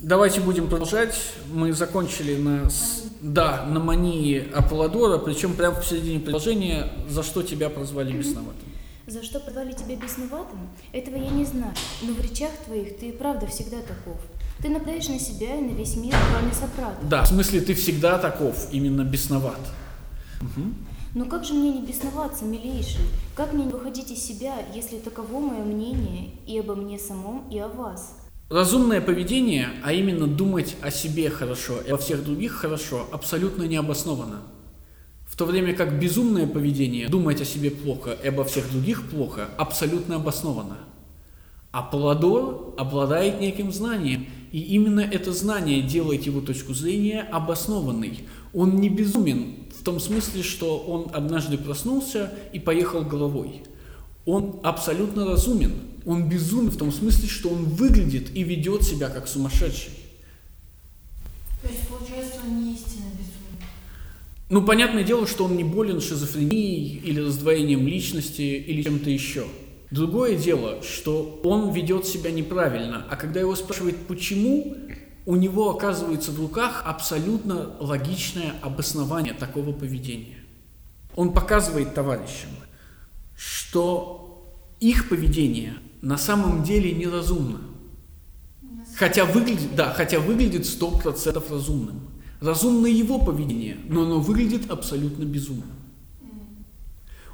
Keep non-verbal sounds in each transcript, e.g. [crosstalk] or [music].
Давайте будем продолжать. Мы закончили на, да, на мании Аполлодора, причем прямо в середине предложения, за что тебя прозвали бесноватым. За что прозвали тебя бесноватым? Этого я не знаю, но в речах твоих ты и правда всегда таков. Ты нападаешь на себя и на весь мир, кроме Сократа. Да, в смысле ты всегда таков, именно бесноват. Угу. Но как же мне не бесноваться, милейший? Как мне не выходить из себя, если таково мое мнение и обо мне самом, и о вас? Разумное поведение, а именно думать о себе хорошо и о всех других хорошо, абсолютно не обосновано. В то время как безумное поведение, думать о себе плохо и обо всех других плохо, абсолютно обосновано. А Паладор обладает неким знанием, и именно это знание делает его точку зрения обоснованной. Он не безумен в том смысле, что он однажды проснулся и поехал головой – он абсолютно разумен. Он безумен в том смысле, что он выглядит и ведет себя как сумасшедший. То есть, получается, он не истинно безумен? Ну, понятное дело, что он не болен шизофренией или раздвоением личности или чем-то еще. Другое дело, что он ведет себя неправильно, а когда его спрашивают, почему, у него оказывается в руках абсолютно логичное обоснование такого поведения. Он показывает товарищам, что их поведение на самом деле неразумно. Хотя выглядит, да, хотя выглядит 100% разумным. Разумно его поведение, но оно выглядит абсолютно безумным.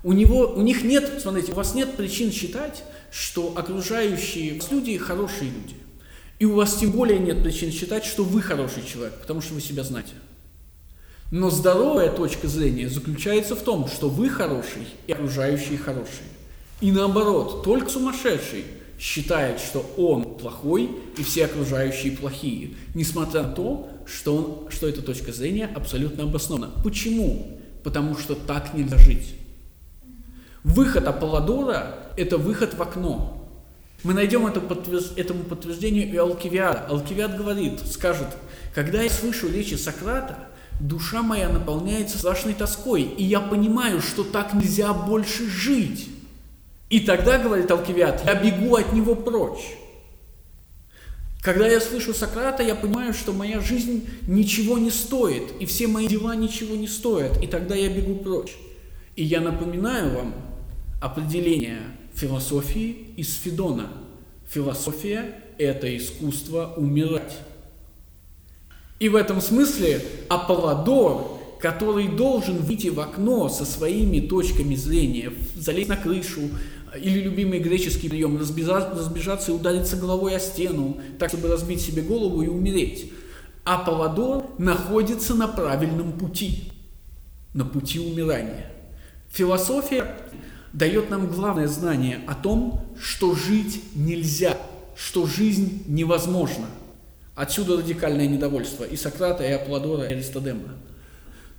У, него, у них нет, смотрите, у вас нет причин считать, что окружающие вас люди хорошие люди. И у вас тем более нет причин считать, что вы хороший человек, потому что вы себя знаете. Но здоровая точка зрения заключается в том, что вы хороший и окружающие хорошие. И наоборот, только сумасшедший считает, что он плохой и все окружающие плохие, несмотря на то, что, он, что эта точка зрения абсолютно обоснована. Почему? Потому что так нельзя жить. Выход Аполлодора – это выход в окно. Мы найдем это подтвержд... этому подтверждению и Алкивиада. Алкивиад говорит, скажет, когда я слышу речи Сократа, душа моя наполняется страшной тоской, и я понимаю, что так нельзя больше жить. И тогда, говорит Алкивиад, я бегу от него прочь. Когда я слышу Сократа, я понимаю, что моя жизнь ничего не стоит, и все мои дела ничего не стоят, и тогда я бегу прочь. И я напоминаю вам определение философии из Федона. Философия – это искусство умирать. И в этом смысле Аполлодор, который должен выйти в окно со своими точками зрения, залезть на крышу, или любимый греческий прием, разбежаться, и удариться головой о стену, так, чтобы разбить себе голову и умереть. Аполлодор находится на правильном пути, на пути умирания. Философия дает нам главное знание о том, что жить нельзя, что жизнь невозможна – Отсюда радикальное недовольство и Сократа, и Аплодора, и Аристодема.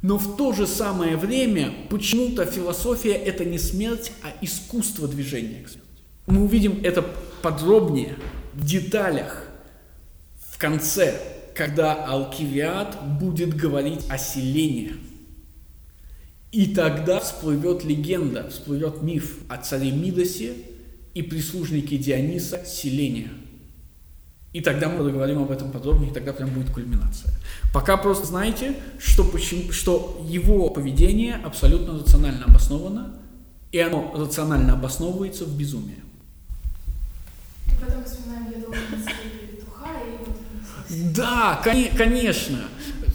Но в то же самое время почему-то философия – это не смерть, а искусство движения к смерти. Мы увидим это подробнее, в деталях, в конце, когда Алкивиад будет говорить о селении. И тогда всплывет легенда, всплывет миф о царе Мидосе и прислужнике Диониса Селения – и тогда мы договорим об этом подробнее, и тогда прям будет кульминация. Пока просто знаете, что, почему, что его поведение абсолютно рационально обосновано, и оно рационально обосновывается в безумии. И потом вспоминаем, я должен петуха, и вот... Да, конечно.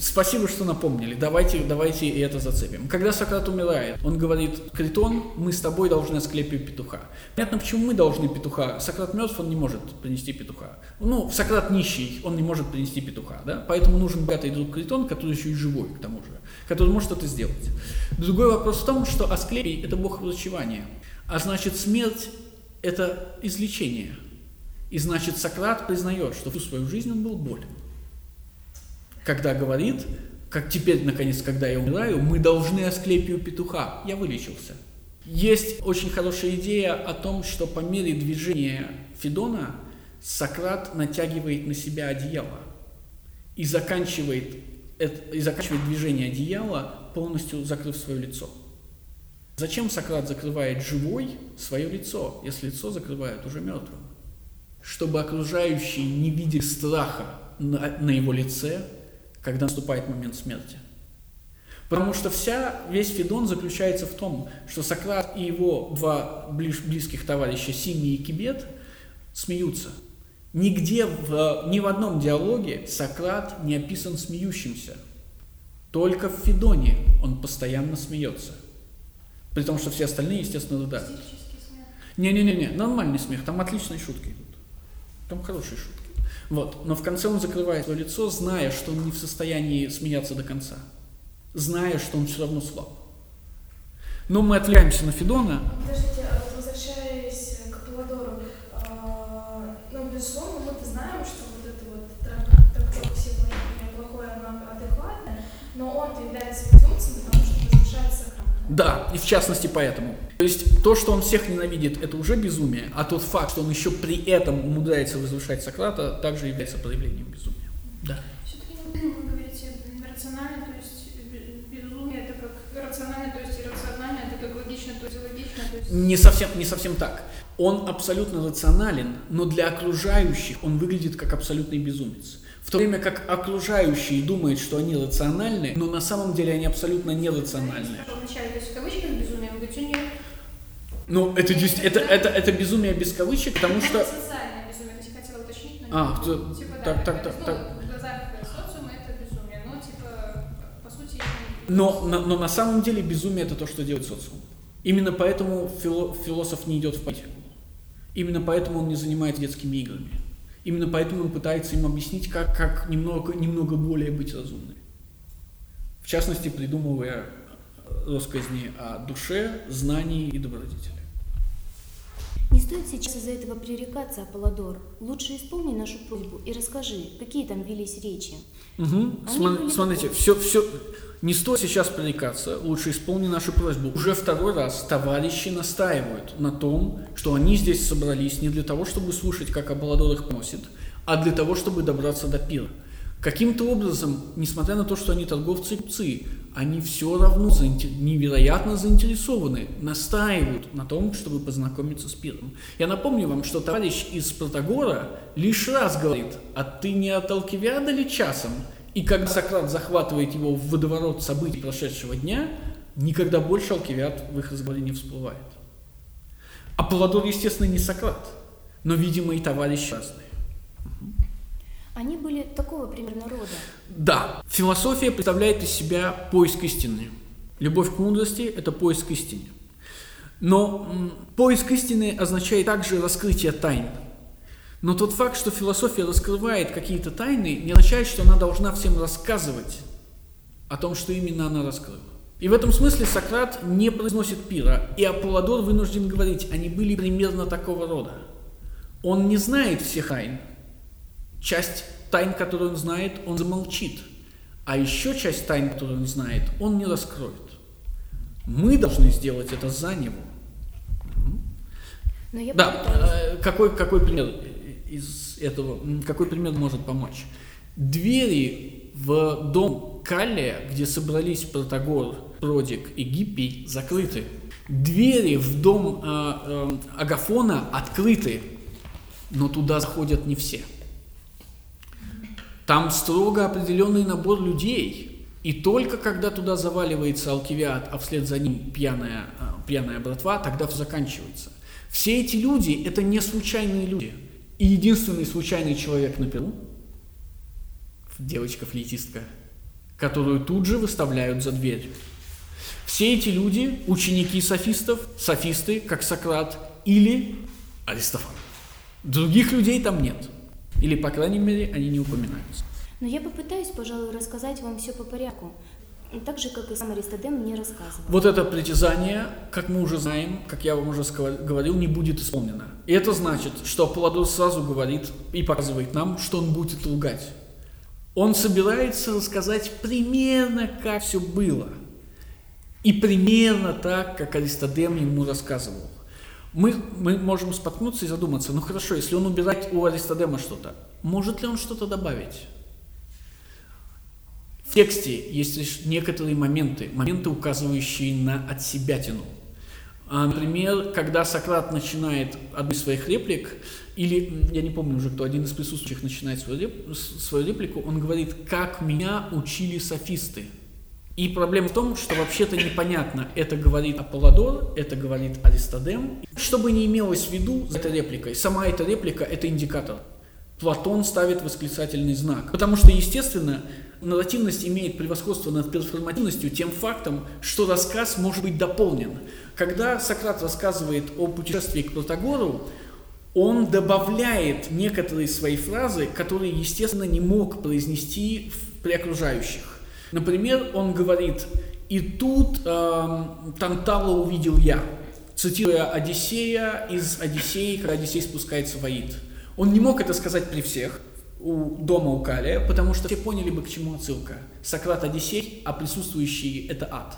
Спасибо, что напомнили. Давайте, давайте и это зацепим. Когда Сократ умирает, он говорит, Критон, мы с тобой должны асклепию петуха. Понятно, почему мы должны петуха. Сократ мертв, он не может принести петуха. Ну, Сократ нищий, он не может принести петуха, да? Поэтому нужен богатый друг Критон, который еще и живой, к тому же, который может это сделать. Другой вопрос в том, что Асклепий – это бог врачевания. А значит, смерть – это излечение. И значит, Сократ признает, что всю свою жизнь он был болен когда говорит, как теперь, наконец, когда я умираю, мы должны Асклепию петуха. Я вылечился. Есть очень хорошая идея о том, что по мере движения Федона Сократ натягивает на себя одеяло и заканчивает, и заканчивает движение одеяла, полностью закрыв свое лицо. Зачем Сократ закрывает живой свое лицо, если лицо закрывает уже мертвым? Чтобы окружающие не видели страха на, на его лице, когда наступает момент смерти. Потому что вся, весь Федон заключается в том, что Сократ и его два ближ, близких товарища Симий и Кибет смеются. Нигде, в, ни в одном диалоге Сократ не описан смеющимся. Только в Федоне он постоянно смеется. При том, что все остальные, естественно, рыдают. Не-не-не, нормальный смех, там отличные шутки идут. Там хорошие шутки. Вот. Но в конце он закрывает свое лицо, зная, что он не в состоянии смеяться до конца зная, что он все равно слаб. Но мы отвлекаемся на Федона. Подождите, Да, и в частности поэтому. То есть то, что он всех ненавидит, это уже безумие, а тот факт, что он еще при этом умудряется возвышать Сократа, также является проявлением безумия. Да. Все-таки вы говорите рационально, то есть рационально, то есть иррационально, это как логично, то есть логично, то есть... Не совсем, не совсем так. Он абсолютно рационален, но для окружающих он выглядит как абсолютный безумец. В то время как окружающие думают, что они рациональны, но на самом деле они абсолютно в безумие, говорите, нет. Ну, это, это, это, это безумие без кавычек, потому что... Это социальное безумие, есть хотела уточнить, но а, то, типа, так, да, так, так, ну, так. Но, но, но на самом деле безумие это то, что делает социум. Именно поэтому фило, философ не идет в политику. Именно поэтому он не занимается детскими играми. Именно поэтому он пытается им объяснить, как, как немного, немного более быть разумным. В частности, придумывая рассказни о душе, знании и добродетели. Не стоит сейчас из-за этого пререкаться, Аполлодор. Лучше исполни нашу просьбу и расскажи, какие там велись речи. Угу. См- смотрите, все, все, не стоит сейчас пререкаться, лучше исполни нашу просьбу. Уже второй раз товарищи настаивают на том, что они здесь собрались не для того, чтобы слушать, как Аполлодор их носит, а для того, чтобы добраться до пира. Каким-то образом, несмотря на то, что они торговцы и купцы, они все равно невероятно заинтересованы, настаивают на том, чтобы познакомиться с пиром. Я напомню вам, что товарищ из Протагора лишь раз говорит, а ты не от Алкивиада ли часом? И когда Сократ захватывает его в водоворот событий прошедшего дня, никогда больше Алкивиад в их разговоре не всплывает. А Паладор, естественно, не Сократ, но, видимо, и товарищи разные. Они были такого примерно рода. Да. Философия представляет из себя поиск истины. Любовь к мудрости – это поиск истины. Но поиск истины означает также раскрытие тайн – но тот факт, что философия раскрывает какие-то тайны, не означает, что она должна всем рассказывать о том, что именно она раскрыла. И в этом смысле Сократ не произносит пира, и Аполлодор вынужден говорить, они были примерно такого рода. Он не знает всех тайн. Часть тайн, которую он знает, он замолчит. А еще часть тайн, которую он знает, он не раскроет. Мы должны сделать это за него. Но я да, э, какой, какой пример? из этого, какой пример может помочь? Двери в дом Каллия, где собрались Протагор, Продик и Гиппий, закрыты. Двери в дом э, э, Агафона открыты, но туда заходят не все. Там строго определенный набор людей, и только когда туда заваливается Алкивиад, а вслед за ним пьяная, э, пьяная братва, тогда все заканчивается. Все эти люди – это не случайные люди – и единственный случайный человек на Перу – девочка-флейтистка, которую тут же выставляют за дверь. Все эти люди – ученики софистов, софисты, как Сократ, или Аристофан. Других людей там нет. Или, по крайней мере, они не упоминаются. Но я попытаюсь, пожалуй, рассказать вам все по порядку. Так же, как и сам Аристодем мне рассказывал. Вот это притязание, как мы уже знаем, как я вам уже говорил, не будет исполнено. И это значит, что Аполлодор сразу говорит и показывает нам, что он будет лгать. Он собирается рассказать примерно, как все было. И примерно так, как Аристодем ему рассказывал. Мы, мы можем споткнуться и задуматься, ну хорошо, если он убирает у Аристодема что-то, может ли он что-то добавить? В тексте есть лишь некоторые моменты, моменты, указывающие на от себя тяну. А, например, когда Сократ начинает одну из своих реплик, или, я не помню уже, кто один из присутствующих начинает свою, свою реплику, он говорит, как меня учили софисты. И проблема в том, что вообще-то непонятно, это говорит Аполлодор, это говорит Аристодем. Что бы ни имелось в виду за этой репликой, сама эта реплика – это индикатор. Платон ставит восклицательный знак. Потому что, естественно, нарративность имеет превосходство над перформативностью тем фактом, что рассказ может быть дополнен. Когда Сократ рассказывает о путешествии к Протагору, он добавляет некоторые свои фразы, которые, естественно, не мог произнести при окружающих. Например, он говорит, и тут э, Тантала увидел я, цитируя Одиссея из Одиссеи, когда Одиссей спускается в Аид. Он не мог это сказать при всех, у дома у Калия, потому что все поняли бы, к чему отсылка. Сократ Одиссей, а присутствующие – это ад.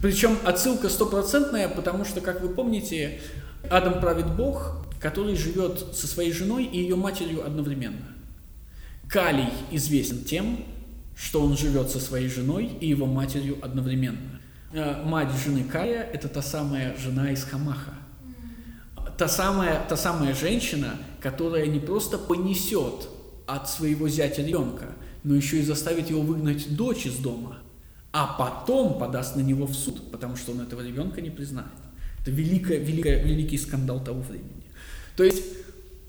Причем отсылка стопроцентная, потому что, как вы помните, Адам правит Бог, который живет со своей женой и ее матерью одновременно. Калий известен тем, что он живет со своей женой и его матерью одновременно. Э, мать жены Калия – это та самая жена из Хамаха. Та самая, та самая женщина, которая не просто понесет от своего зятя ребенка, но еще и заставит его выгнать дочь из дома – а потом подаст на него в суд, потому что он этого ребенка не признает. Это великое, великое, великий скандал того времени. То есть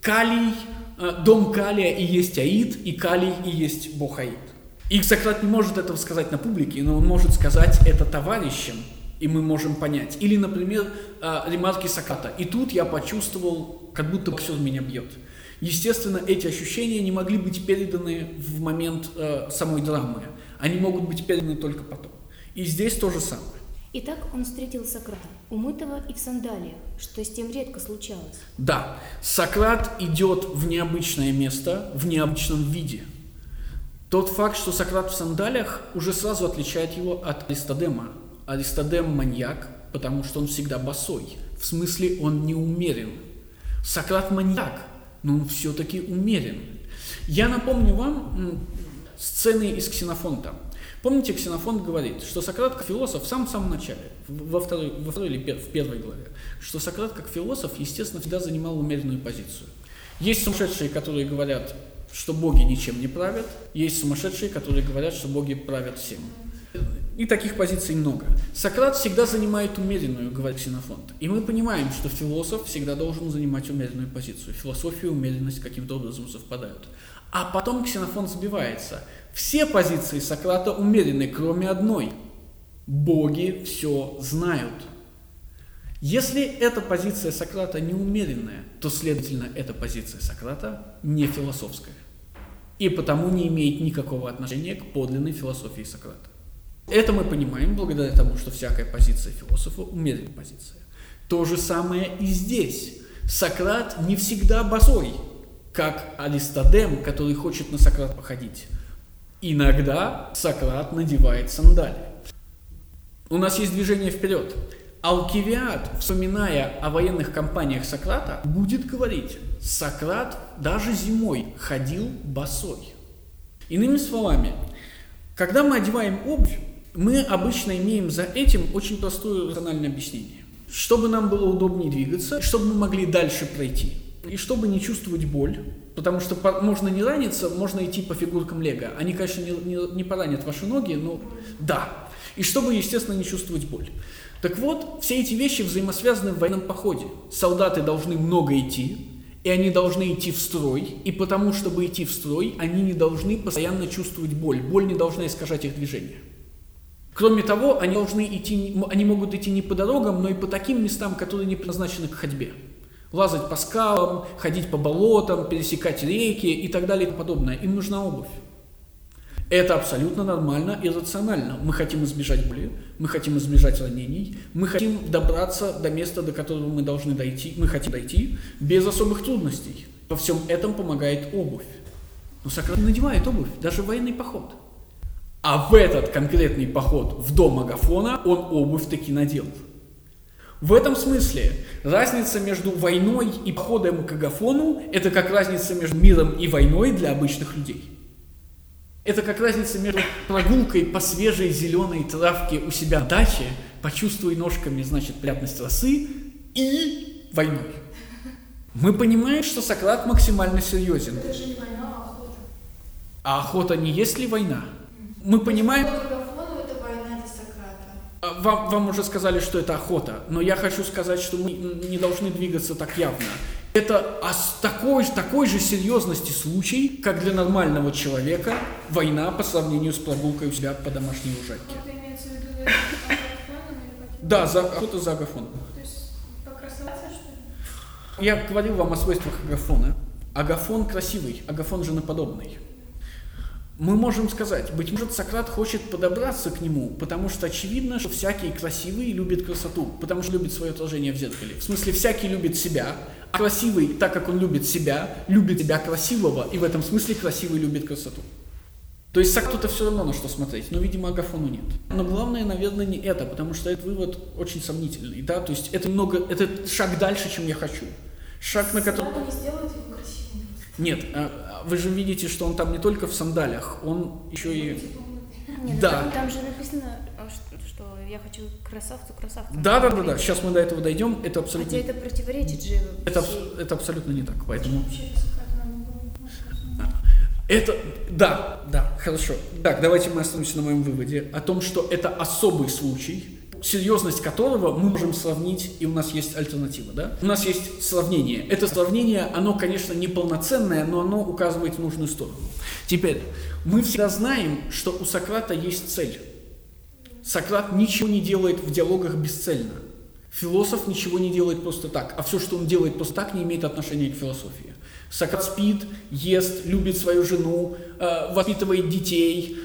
Калий, э, дом Калия и есть Аид, и Калий и есть Бог Аид. И Сократ не может этого сказать на публике, но он может сказать это товарищам, и мы можем понять. Или, например, э, ремарки Сократа. И тут я почувствовал, как будто боксер меня бьет. Естественно, эти ощущения не могли быть переданы в момент э, самой драмы. Они могут быть переданы только потом. И здесь то же самое. Итак, он встретил Сократа, умытого и в сандалиях, что с тем редко случалось. Да, Сократ идет в необычное место, в необычном виде. Тот факт, что Сократ в сандалиях, уже сразу отличает его от Аристодема. Аристодем маньяк, потому что он всегда босой. В смысле, он не умерен. Сократ маньяк, но он все-таки умерен. Я напомню вам сцены из Ксенофонта. Помните, Ксенофонт говорит, что Сократ как философ в самом-самом начале, во второй, во второй или в первой главе, что Сократ как философ, естественно, всегда занимал умеренную позицию. Есть сумасшедшие, которые говорят, что боги ничем не правят, есть сумасшедшие, которые говорят, что боги правят всем. И таких позиций много. Сократ всегда занимает умеренную, говорит Ксенофонт. И мы понимаем, что философ всегда должен занимать умеренную позицию. Философия и умеренность каким-то образом совпадают. А потом Ксенофон сбивается. Все позиции Сократа умерены, кроме одной. Боги все знают. Если эта позиция Сократа неумеренная, то, следовательно, эта позиция Сократа не философская. И потому не имеет никакого отношения к подлинной философии Сократа. Это мы понимаем благодаря тому, что всякая позиция философа – умеренная позиция. То же самое и здесь. Сократ не всегда босой, как Аристодем, который хочет на Сократ походить. Иногда Сократ надевает сандали. У нас есть движение вперед. Алкивиад, вспоминая о военных кампаниях Сократа, будет говорить, Сократ даже зимой ходил босой. Иными словами, когда мы одеваем обувь, мы обычно имеем за этим очень простое рациональное объяснение. Чтобы нам было удобнее двигаться, чтобы мы могли дальше пройти. И чтобы не чувствовать боль, потому что можно не раниться, можно идти по фигуркам Лего. Они, конечно, не, не, не поранят ваши ноги, но да. И чтобы, естественно, не чувствовать боль. Так вот, все эти вещи взаимосвязаны в военном походе. Солдаты должны много идти, и они должны идти в строй, и потому, чтобы идти в строй, они не должны постоянно чувствовать боль. Боль не должна искажать их движение. Кроме того, они, должны идти, они могут идти не по дорогам, но и по таким местам, которые не предназначены к ходьбе лазать по скалам, ходить по болотам, пересекать реки и так далее и тому подобное. Им нужна обувь. Это абсолютно нормально и рационально. Мы хотим избежать боли, мы хотим избежать ранений, мы хотим добраться до места, до которого мы должны дойти, мы хотим дойти без особых трудностей. Во всем этом помогает обувь. Но Сократ надевает обувь, даже в военный поход. А в этот конкретный поход в дом Агафона он обувь таки надел. В этом смысле разница между войной и походом к Агафону – это как разница между миром и войной для обычных людей. Это как разница между прогулкой по свежей зеленой травке у себя на даче, почувствуй ножками, значит, приятность росы, и войной. Мы понимаем, что Сократ максимально серьезен. Это же не война, а охота. А охота не есть ли война? Мы понимаем, а, вам, вам уже сказали, что это охота, но я хочу сказать, что мы не должны двигаться так явно. Это ос- такой, такой же серьезности случай, как для нормального человека война по сравнению с прогулкой у себя по домашней лужайке. Как? Да, за, охота за ли? Я говорил вам о свойствах агафона. Агафон красивый, агафон женоподобный. Мы можем сказать, быть может, Сократ хочет подобраться к нему, потому что очевидно, что всякий красивый любит красоту, потому что любит свое отражение в зеркале. В смысле, всякий любит себя, красивый, так как он любит себя, любит себя красивого, и в этом смысле красивый любит красоту. То есть Сократу-то все равно на что смотреть, но, видимо, Агафону нет. Но главное, наверное, не это, потому что этот вывод очень сомнительный, да, то есть это немного, это шаг дальше, чем я хочу. Шаг, на который... Надо не сделать его красивым. Нет, а, а вы же видите, что он там не только в сандалях, он еще и... Типа, ну, Нет, ну Да. там, там же написано, что, я хочу красавцу, красавцу. Да, да, да, да. Сейчас мы до этого дойдем. Это абсолютно, Хотя это противоречит же это, это абсолютно не так. Поэтому это, да, да, хорошо. Так, давайте мы остановимся на моем выводе о том, что это особый случай, серьезность которого мы можем сравнить, и у нас есть альтернатива, да? У нас есть сравнение. Это сравнение, оно, конечно, неполноценное, но оно указывает в нужную сторону. Теперь, мы всегда знаем, что у Сократа есть цель. Сократ ничего не делает в диалогах бесцельно. Философ ничего не делает просто так, а все, что он делает просто так, не имеет отношения к философии. Сократ спит, ест, любит свою жену, э, воспитывает детей,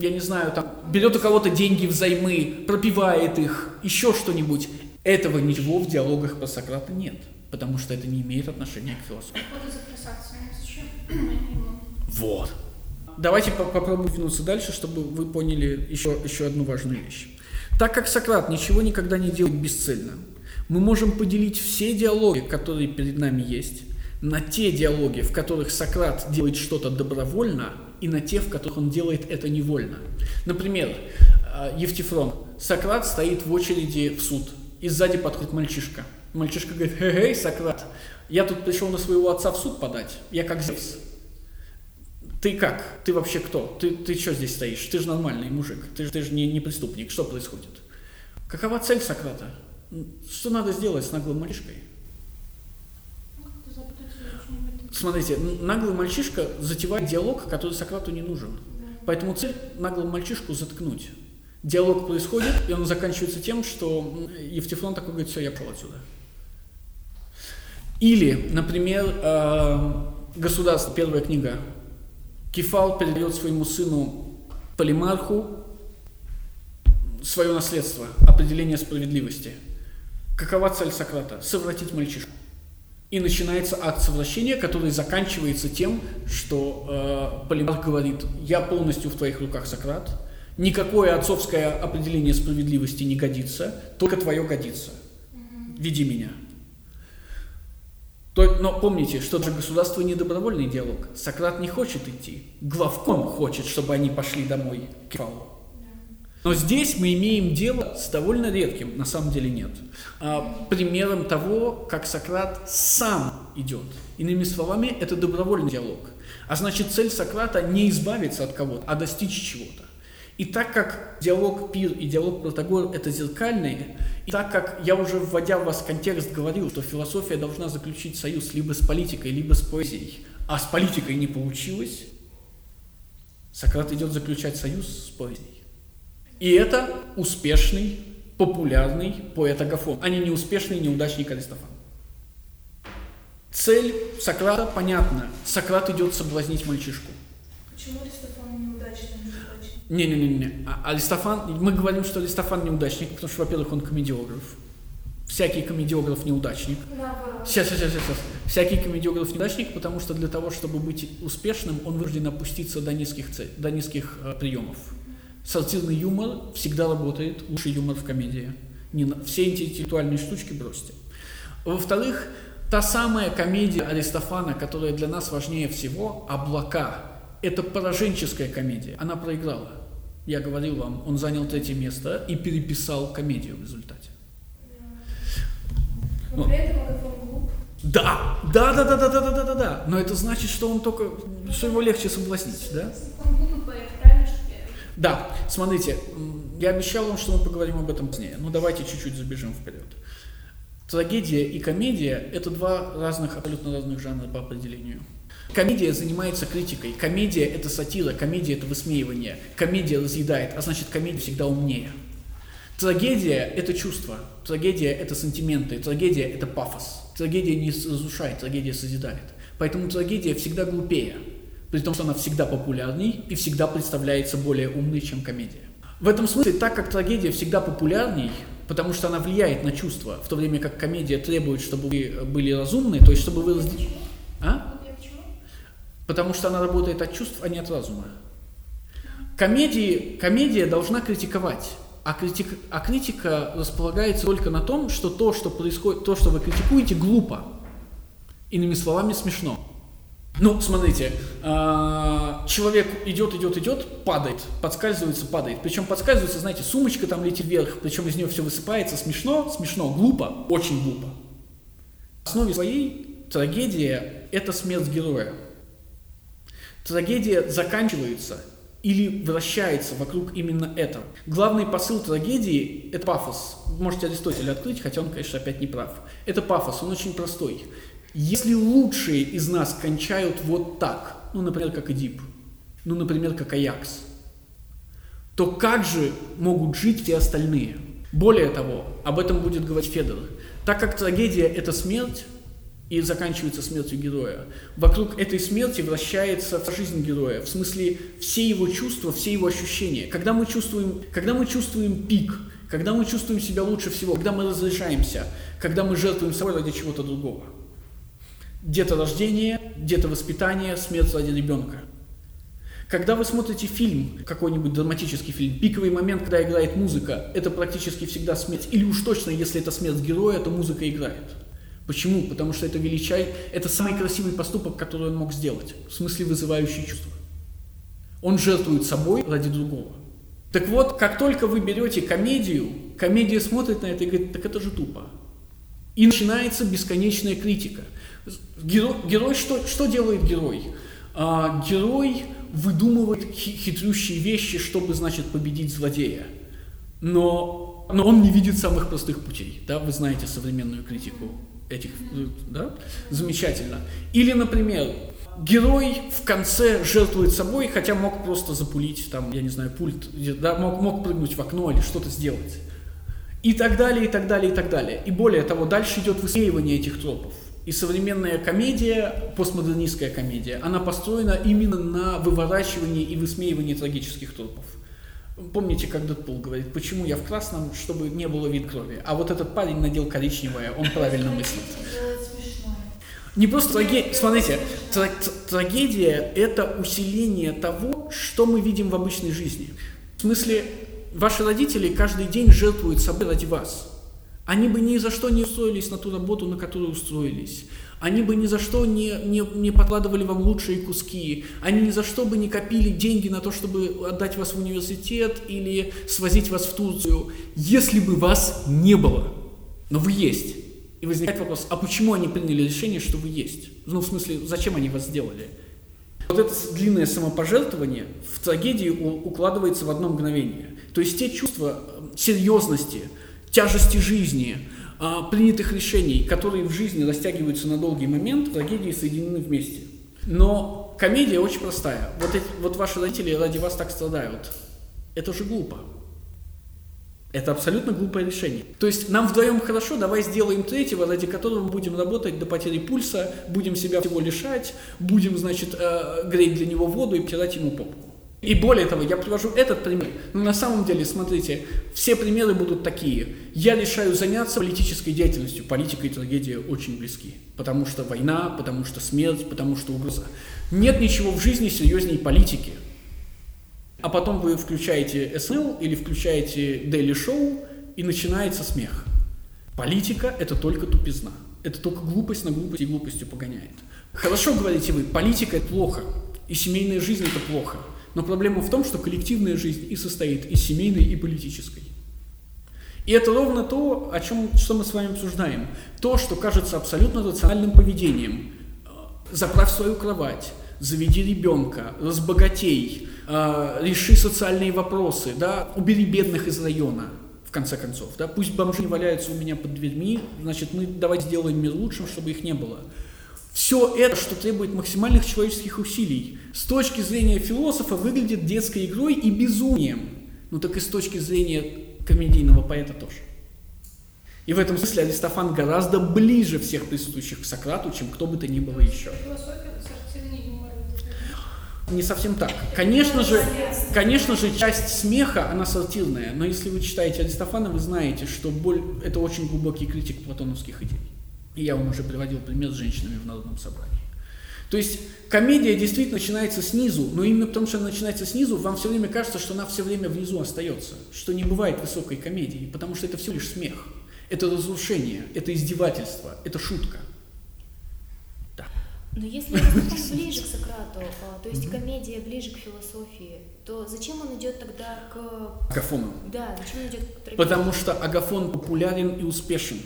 я не знаю, там, берет у кого-то деньги взаймы, пропивает их, еще что-нибудь. Этого ничего в диалогах про Сократа нет, потому что это не имеет отношения к философии. Вот. [clears throat] Давайте по- попробуем двинуться дальше, чтобы вы поняли еще, еще одну важную вещь. Так как Сократ ничего никогда не делает бесцельно, мы можем поделить все диалоги, которые перед нами есть, на те диалоги, в которых Сократ делает что-то добровольно, и на те, в которых он делает это невольно. Например, э, Евтифрон. Сократ стоит в очереди в суд, и сзади подходит мальчишка. Мальчишка говорит, «Эй, Сократ, я тут пришел на своего отца в суд подать, я как Зевс. Ты как? Ты вообще кто? Ты, ты что здесь стоишь? Ты же нормальный мужик. Ты, же- ты же не, не преступник. Что происходит? Какова цель Сократа? Что надо сделать с наглым мальчишкой? Смотрите, наглый мальчишка затевает диалог, который Сократу не нужен. Поэтому цель наглому мальчишку заткнуть. Диалог происходит, и он заканчивается тем, что м, Евтифрон такой говорит, все, я пошел отсюда. Или, например, э, государство, первая книга. Кефал передает своему сыну Полимарху свое наследство, определение справедливости. Какова цель Сократа? Совратить мальчишку. И начинается акт совращения, который заканчивается тем, что э, Полимарх говорит, я полностью в твоих руках, Сократ, никакое отцовское определение справедливости не годится, только твое годится. Веди меня. То- но помните, что же государство не добровольный диалог. Сократ не хочет идти. Главком хочет, чтобы они пошли домой к Кефалу. Но здесь мы имеем дело с довольно редким, на самом деле нет, а, примером того, как Сократ сам идет. Иными словами, это добровольный диалог. А значит, цель Сократа не избавиться от кого-то, а достичь чего-то. И так как диалог Пир и диалог Протагор – это зеркальные, и так как я уже вводя в вас в контекст говорил, что философия должна заключить союз либо с политикой, либо с поэзией, а с политикой не получилось, Сократ идет заключать союз с поэзией. И это успешный, популярный поэт Агафон, а не неуспешный неудачник Аристофан. Цель Сократа понятна. Сократ идет соблазнить мальчишку. Почему Аристофан неудачный? Не-не-не, а Аристофан, мы говорим, что Аристофан неудачник, потому что, во-первых, он комедиограф. Всякий комедиограф неудачник. Наоборот. Сейчас, сейчас, сейчас, сейчас. Всякий комедиограф неудачник, потому что для того, чтобы быть успешным, он вынужден опуститься до низких, цель, до низких э, приемов. Сортирный юмор всегда работает, лучший юмор в комедии. Не на- все интеллектуальные штучки бросьте. Во-вторых, та самая комедия Аристофана, которая для нас важнее всего, «Облака», это пораженческая комедия. Она проиграла. Я говорил вам, он занял третье место и переписал комедию в результате. Но при этом Агафон глуп. Да, да, да, да, да, да, да, да, да. Но это значит, что он только, что его легче соблазнить, да? Он глупый поэт, правильно, что я Да, смотрите, я обещал вам, что мы поговорим об этом позднее. Ну давайте чуть-чуть забежим вперед. Трагедия и комедия – это два разных, абсолютно разных жанра по определению. Комедия занимается критикой. Комедия – это сатира, комедия – это высмеивание. Комедия разъедает, а значит, комедия всегда умнее. Трагедия – это чувство, трагедия – это сантименты, трагедия – это пафос. Трагедия не разрушает, трагедия созидает. Поэтому трагедия всегда глупее, при том, что она всегда популярней и всегда представляется более умной, чем комедия. В этом смысле, так как трагедия всегда популярней, потому что она влияет на чувства, в то время как комедия требует, чтобы вы были разумны, то есть чтобы вы... А? Потому что она работает от чувств, а не от разума. Комедии, комедия должна критиковать, а, критик, а критика располагается только на том, что то, что происходит, то, что вы критикуете, глупо. Иными словами, смешно. Ну, смотрите, а, человек идет, идет, идет, падает, подскальзывается, падает. Причем подскальзывается, знаете, сумочка там летит вверх, причем из нее все высыпается. Смешно, смешно, глупо, очень глупо. В основе своей трагедия – это смерть героя. Трагедия заканчивается или вращается вокруг именно этого. Главный посыл трагедии – это пафос. Вы можете Аристотеля открыть, хотя он, конечно, опять не прав. Это пафос, он очень простой. Если лучшие из нас кончают вот так, ну, например, как Эдип, ну, например, как Аякс, то как же могут жить все остальные? Более того, об этом будет говорить Федор. Так как трагедия – это смерть, и заканчивается смертью героя. Вокруг этой смерти вращается жизнь героя, в смысле все его чувства, все его ощущения. Когда мы чувствуем, когда мы чувствуем пик, когда мы чувствуем себя лучше всего, когда мы разрешаемся, когда мы жертвуем собой ради чего-то другого. Где-то рождение, где-то воспитание, смерть ради ребенка. Когда вы смотрите фильм, какой-нибудь драматический фильм, пиковый момент, когда играет музыка, это практически всегда смерть. Или уж точно, если это смерть героя, то музыка играет. Почему? Потому что это величай, это самый красивый поступок, который он мог сделать, в смысле вызывающий чувства. Он жертвует собой ради другого. Так вот, как только вы берете комедию, комедия смотрит на это и говорит, так это же тупо. И начинается бесконечная критика. Герой, герой что, что делает герой? А, герой выдумывает хи- хитрющие вещи, чтобы, значит, победить злодея. Но, но он не видит самых простых путей. Да? Вы знаете современную критику этих, да? Замечательно. Или, например, герой в конце жертвует собой, хотя мог просто запулить, там, я не знаю, пульт, да? мог, мог прыгнуть в окно или что-то сделать. И так далее, и так далее, и так далее. И более того, дальше идет высмеивание этих тропов. И современная комедия, постмодернистская комедия, она построена именно на выворачивании и высмеивании трагических тропов. Помните, как Дэдпул говорит, почему я в красном, чтобы не было вид крови. А вот этот парень надел коричневое, он правильно мыслит. Не просто трагедия, смотрите, тра- тр- трагедия – это усиление того, что мы видим в обычной жизни. В смысле, ваши родители каждый день жертвуют собой ради вас. Они бы ни за что не устроились на ту работу, на которую устроились. Они бы ни за что не, не, не подкладывали вам лучшие куски. Они ни за что бы не копили деньги на то, чтобы отдать вас в университет или свозить вас в Турцию, если бы вас не было. Но вы есть. И возникает вопрос, а почему они приняли решение, что вы есть? Ну, в смысле, зачем они вас сделали? Вот это длинное самопожертвование в трагедии укладывается в одно мгновение. То есть те чувства э, серьезности, тяжести жизни, принятых решений, которые в жизни растягиваются на долгий момент, трагедии соединены вместе. Но комедия очень простая. Вот, эти, вот ваши родители ради вас так страдают. Это же глупо. Это абсолютно глупое решение. То есть нам вдвоем хорошо, давай сделаем третьего, ради которого будем работать до потери пульса, будем себя всего лишать, будем, значит, э, греть для него воду и обтирать ему попку. И более того, я привожу этот пример. Но на самом деле, смотрите, все примеры будут такие. Я решаю заняться политической деятельностью. Политика и трагедия очень близки. Потому что война, потому что смерть, потому что угроза. Нет ничего в жизни серьезней политики. А потом вы включаете СНЛ или включаете Daily Show, и начинается смех. Политика – это только тупизна. Это только глупость на глупость и глупостью погоняет. Хорошо говорите вы, политика – это плохо. и семейная жизнь – это плохо. Но проблема в том, что коллективная жизнь и состоит из семейной и политической. И это ровно то, о чем, что мы с вами обсуждаем. То, что кажется абсолютно рациональным поведением. Заправь свою кровать, заведи ребенка, разбогатей, э, реши социальные вопросы, да, убери бедных из района, в конце концов. Да, пусть бомжи не валяются у меня под дверьми, значит, мы давайте сделаем мир лучшим, чтобы их не было. Все это, что требует максимальных человеческих усилий, с точки зрения философа выглядит детской игрой и безумием. Ну так и с точки зрения комедийного поэта тоже. И в этом смысле Аристофан гораздо ближе всех присутствующих к Сократу, чем кто бы то ни было еще. Не совсем так. Конечно же, конечно же, часть смеха, она сортирная, но если вы читаете Аристофана, вы знаете, что боль – это очень глубокий критик платоновских идей. И я вам уже приводил пример с женщинами в народном собрании. То есть комедия действительно начинается снизу, но именно потому, что она начинается снизу, вам все время кажется, что она все время внизу остается, что не бывает высокой комедии, потому что это всего лишь смех, это разрушение, это издевательство, это шутка. Да. Но если Аристотель [laughs] ближе к Сократу, а, то есть комедия ближе к философии, то зачем он идет тогда к... Агафону. Да, зачем он идет к? Потому что Агафон популярен и успешен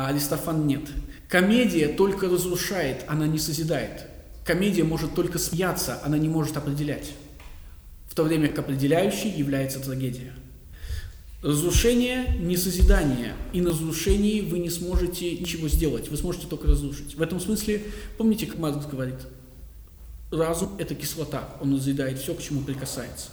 а Аристофан нет. Комедия только разрушает, она не созидает. Комедия может только смеяться, она не может определять. В то время как определяющей является трагедия. Разрушение – не созидание, и на разрушении вы не сможете ничего сделать, вы сможете только разрушить. В этом смысле, помните, как Маркс говорит, разум – это кислота, он разъедает все, к чему прикасается.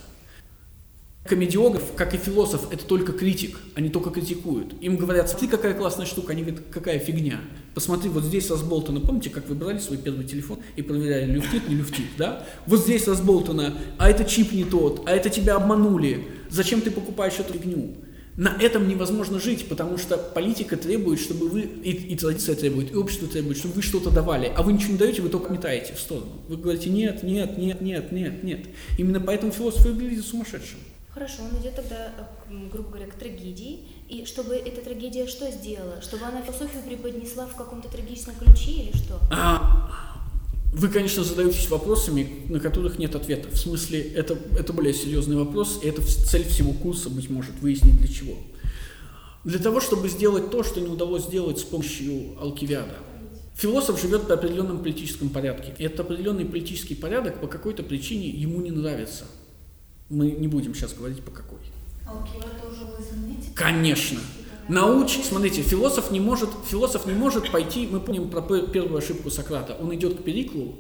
Комедиограф, как и философ, это только критик, они только критикуют. Им говорят, смотри, какая классная штука, они говорят, какая фигня. Посмотри, вот здесь разболтано, помните, как вы брали свой первый телефон и проверяли, люфтит, не люфтит, да? Вот здесь разболтано, а это чип не тот, а это тебя обманули, зачем ты покупаешь эту фигню? На этом невозможно жить, потому что политика требует, чтобы вы, и, и традиция требует, и общество требует, чтобы вы что-то давали, а вы ничего не даете, вы только метаете в сторону. Вы говорите, нет, нет, нет, нет, нет, нет. Именно поэтому философ выглядит сумасшедшим. Хорошо, он идет тогда, грубо говоря, к трагедии. И чтобы эта трагедия что сделала? Чтобы она философию преподнесла в каком-то трагичном ключе или что? А, вы, конечно, задаетесь вопросами, на которых нет ответа. В смысле, это, это более серьезный вопрос, и это цель всего курса, быть может, выяснить для чего. Для того, чтобы сделать то, что не удалось сделать с помощью Алкивиада. Философ живет по определенном политическом порядке. И этот определенный политический порядок по какой-то причине ему не нравится. Мы не будем сейчас говорить по какой. А тоже Конечно. Науч, смотрите, философ не может, философ не может пойти, мы помним про первую ошибку Сократа, он идет к Периклу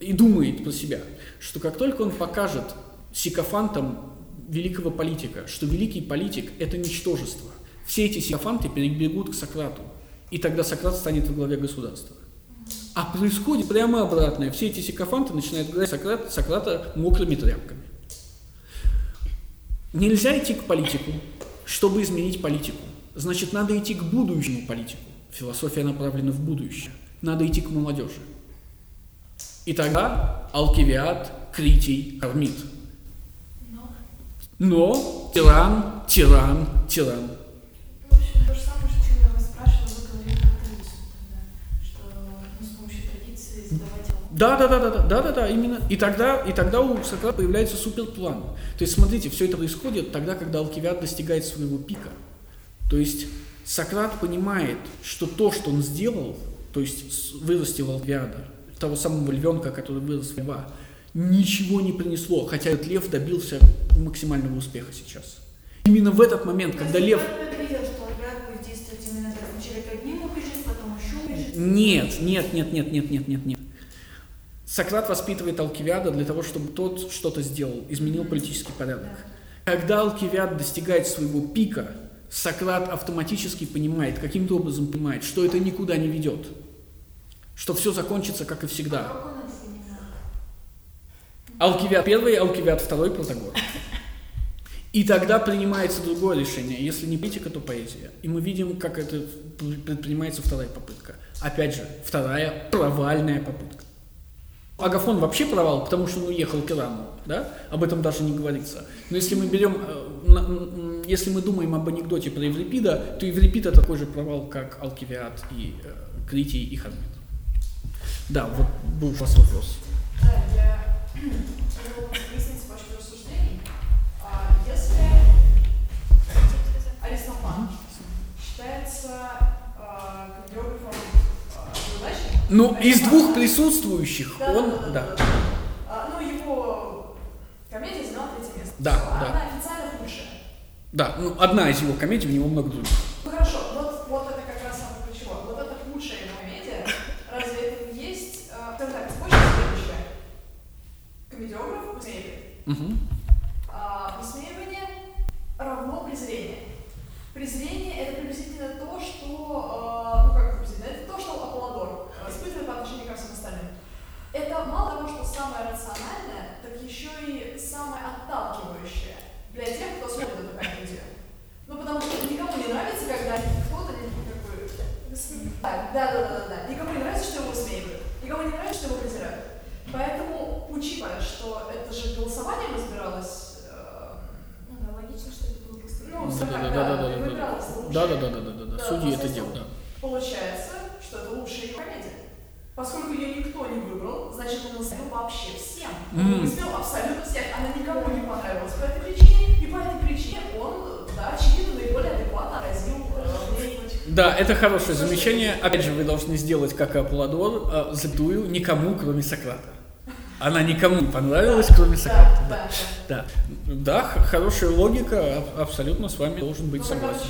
и думает про себя, что как только он покажет сикофантам великого политика, что великий политик – это ничтожество, все эти сикофанты перебегут к Сократу, и тогда Сократ станет во главе государства. А происходит прямо обратное. Все эти сикофанты начинают говорить Сократ, Сократа мокрыми тряпками. Нельзя идти к политику, чтобы изменить политику. Значит, надо идти к будущему политику. Философия направлена в будущее. Надо идти к молодежи. И тогда Алкивиад, Критий кормит. Но тиран, тиран, тиран. Да, да, да, да, да, да, да, да, именно. И тогда, и тогда у Сократа появляется суперплан. То есть, смотрите, все это происходит тогда, когда Алкивиад достигает своего пика. То есть Сократ понимает, что то, что он сделал, то есть вырастил Алкивиада, того самого львенка, который вырос в льва, ничего не принесло, хотя этот лев добился максимального успеха сейчас. Именно в этот момент, когда лев... Нет, нет, нет, нет, нет, нет, нет, нет. Сократ воспитывает Алкивиада для того, чтобы тот что-то сделал, изменил политический порядок. Когда Алкивиад достигает своего пика, Сократ автоматически понимает, каким-то образом понимает, что это никуда не ведет, что все закончится, как и всегда. Алкивиад первый, Алкивиад второй, Протагор. И тогда принимается другое решение. Если не политика, то поэзия. И мы видим, как это предпринимается вторая попытка. Опять же, вторая провальная попытка. Агафон вообще провал, потому что он уехал к Ирану, да? Об этом даже не говорится. Но если мы берем, э, если мы думаем об анекдоте про Еврипида, то Еврипид это такой же провал, как Алкивиад и э, Критий и Хармит. Да, вот был у вас вопрос. Да, я Ну, из двух присутствующих Да, он, да, да, да, а, ну, его комедия заняла третье место. Да, Всё, да. Она официально худшая. да, ну, одна из его комедий, у него много других. Ну хорошо, вот, вот это как раз самое ключевое. Вот это худшая комедия. Разве это не есть, э, скажем так, цепочка следующая? Комедиограф высмеивает. Мгм. А, высмеивание равно презрение. Презрение это приблизительно то, что, э, ну как приблизительно, это то, что Аполлодор э, испытывает по отношению ко всем остальным. Это мало того, что самое рациональное, так еще и самое отталкивающее для тех, кто смотрит эту комедию. Ну, потому что никому не нравится, когда кто-то не как бы... Да, да, да, да, да. Никому не нравится, что его высмеивают. Никому не нравится, что его презирают. Поэтому, учитывая, что это же голосованием разбиралось, э, Ну да, логично, что это было быстрее. ну, Да, так, да, да, да, да, да, да, выбиралось лучшее. Да, да, да, да, да, да, да. Да, Судьи это делают, да. Получается, что это лучшая ее комедия. Поскольку ее никто не выбрал, значит, он успел вообще всем. Он М. успел абсолютно всех. Она никому не понравилась по этой причине, и по этой причине он, да, очевидно, наиболее адекватно отразил э, Да, это хорошее замечание. Опять же, вы должны сделать, как и Аполлодор, э, запятую никому, кроме Сократа. Она никому не понравилась, кроме Сократа. Да, Да, да, хорошая логика, абсолютно с вами должен быть Ну, согласен.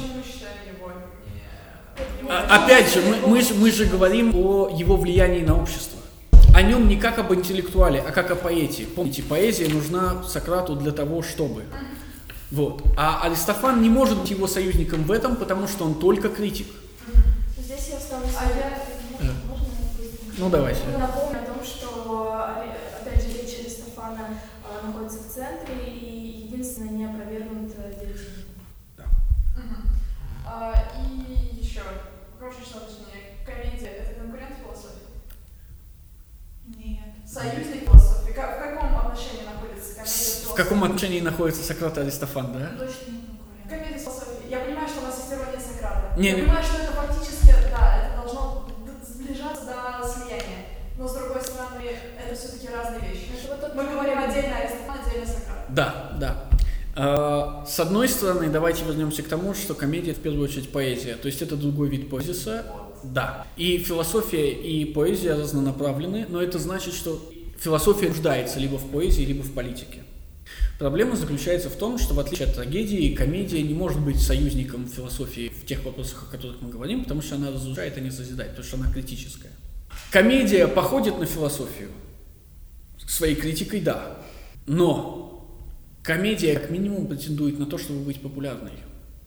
А- Опять же, мы, мы, же- мы же говорим о его влиянии на общество. О нем не как об интеллектуале, а как о поэте. Помните, поэзия нужна Сократу для того, чтобы. Вот. А Аристофан не может быть его союзником в этом, потому что он только критик. Здесь я вставлю А я- Можно-? Ну, давайте. Напомню о том, что, э, опять же, речь Аристофана э, находится в центре и единственное не опровергнут э, директиву. Мгм. А, и еще, крошечное уточнение. Комедия – это конкурент философии? Нет. Союзник философии. Как- в каком отношении находится комедия с В философией? Каком отношении находится Сократ и Аристофан, да? Точно не. Я понимаю, что у нас есть ирония Сократа. Не, Я не- понимаю, что это фактически, да, это должно сближаться до слияния. Но с другой стороны, это все-таки разные вещи. Мы говорим отдельно Аристофан, отдельно Сократ. Да, да. А, С одной стороны, давайте вернемся к тому, что комедия в первую очередь поэзия. То есть это другой вид поэзиса. Да. И философия, и поэзия разнонаправлены, но это значит, что философия нуждается либо в поэзии, либо в политике. Проблема заключается в том, что в отличие от трагедии, комедия не может быть союзником философии в тех вопросах, о которых мы говорим, потому что она разрушает, а не созидает, потому что она критическая. Комедия походит на философию. Своей критикой, да. Но комедия как минимум претендует на то, чтобы быть популярной.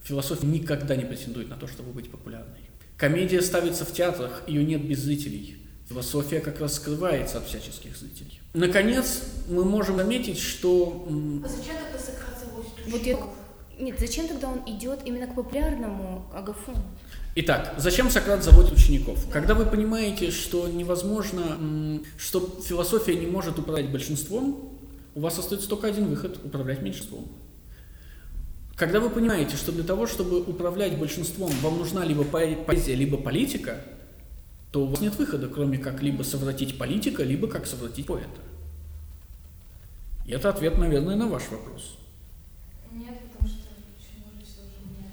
Философия никогда не претендует на то, чтобы быть популярной. Комедия ставится в театрах, ее нет без зрителей. Философия как раз скрывается от всяческих зрителей. Наконец, мы можем заметить, что А зачем тогда Сократ заводит Вот я... учеников? Нет, зачем тогда он идет именно к популярному агафону? Итак, зачем Сократ заводит учеников? Когда вы понимаете, что невозможно, что философия не может управлять большинством, у вас остается только один выход – управлять меньшинством. Когда вы понимаете, что для того, чтобы управлять большинством, вам нужна либо поэ- поэзия, либо политика, то у вас нет выхода, кроме как либо совратить политика, либо как совратить поэта. И это ответ, наверное, на ваш вопрос. Нет, потому что почему же все уже не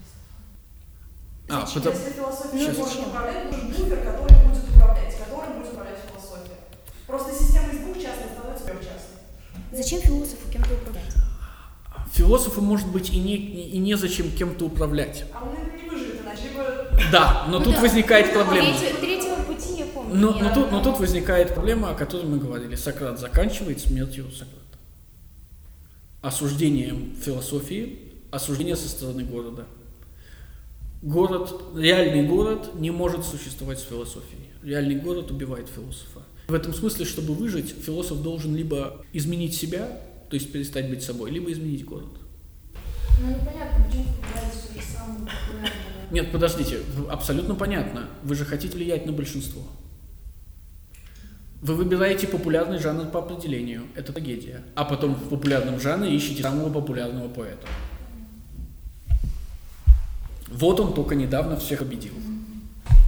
А, Зачем? потому- Если философия Ну, не может зачем? управлять, нужен буфер, который будет управлять, который будет управлять философией. Просто система из двух частных становится трехчастной. Зачем философу кем-то управлять? Философу может быть и, не, и незачем кем-то управлять. А он наверное, не выживет, иначе бы... Да, но Ну тут да. возникает проблема. Третье- третьего пути я помню. Но, но, тут, но тут возникает проблема, о которой мы говорили. Сократ заканчивает смертью Сократа. Осуждением философии, осуждение со стороны города. Город, реальный город не может существовать с философией. Реальный город убивает философа. В этом смысле, чтобы выжить, философ должен либо изменить себя, то есть перестать быть собой, либо изменить город. Ну, непонятно, почему популярность все же самый популярный. Нет, подождите, абсолютно понятно. Вы же хотите влиять на большинство. Вы выбираете популярный жанр по определению. Это трагедия. А потом в популярном жанре ищете самого популярного поэта. Вот он только недавно всех победил.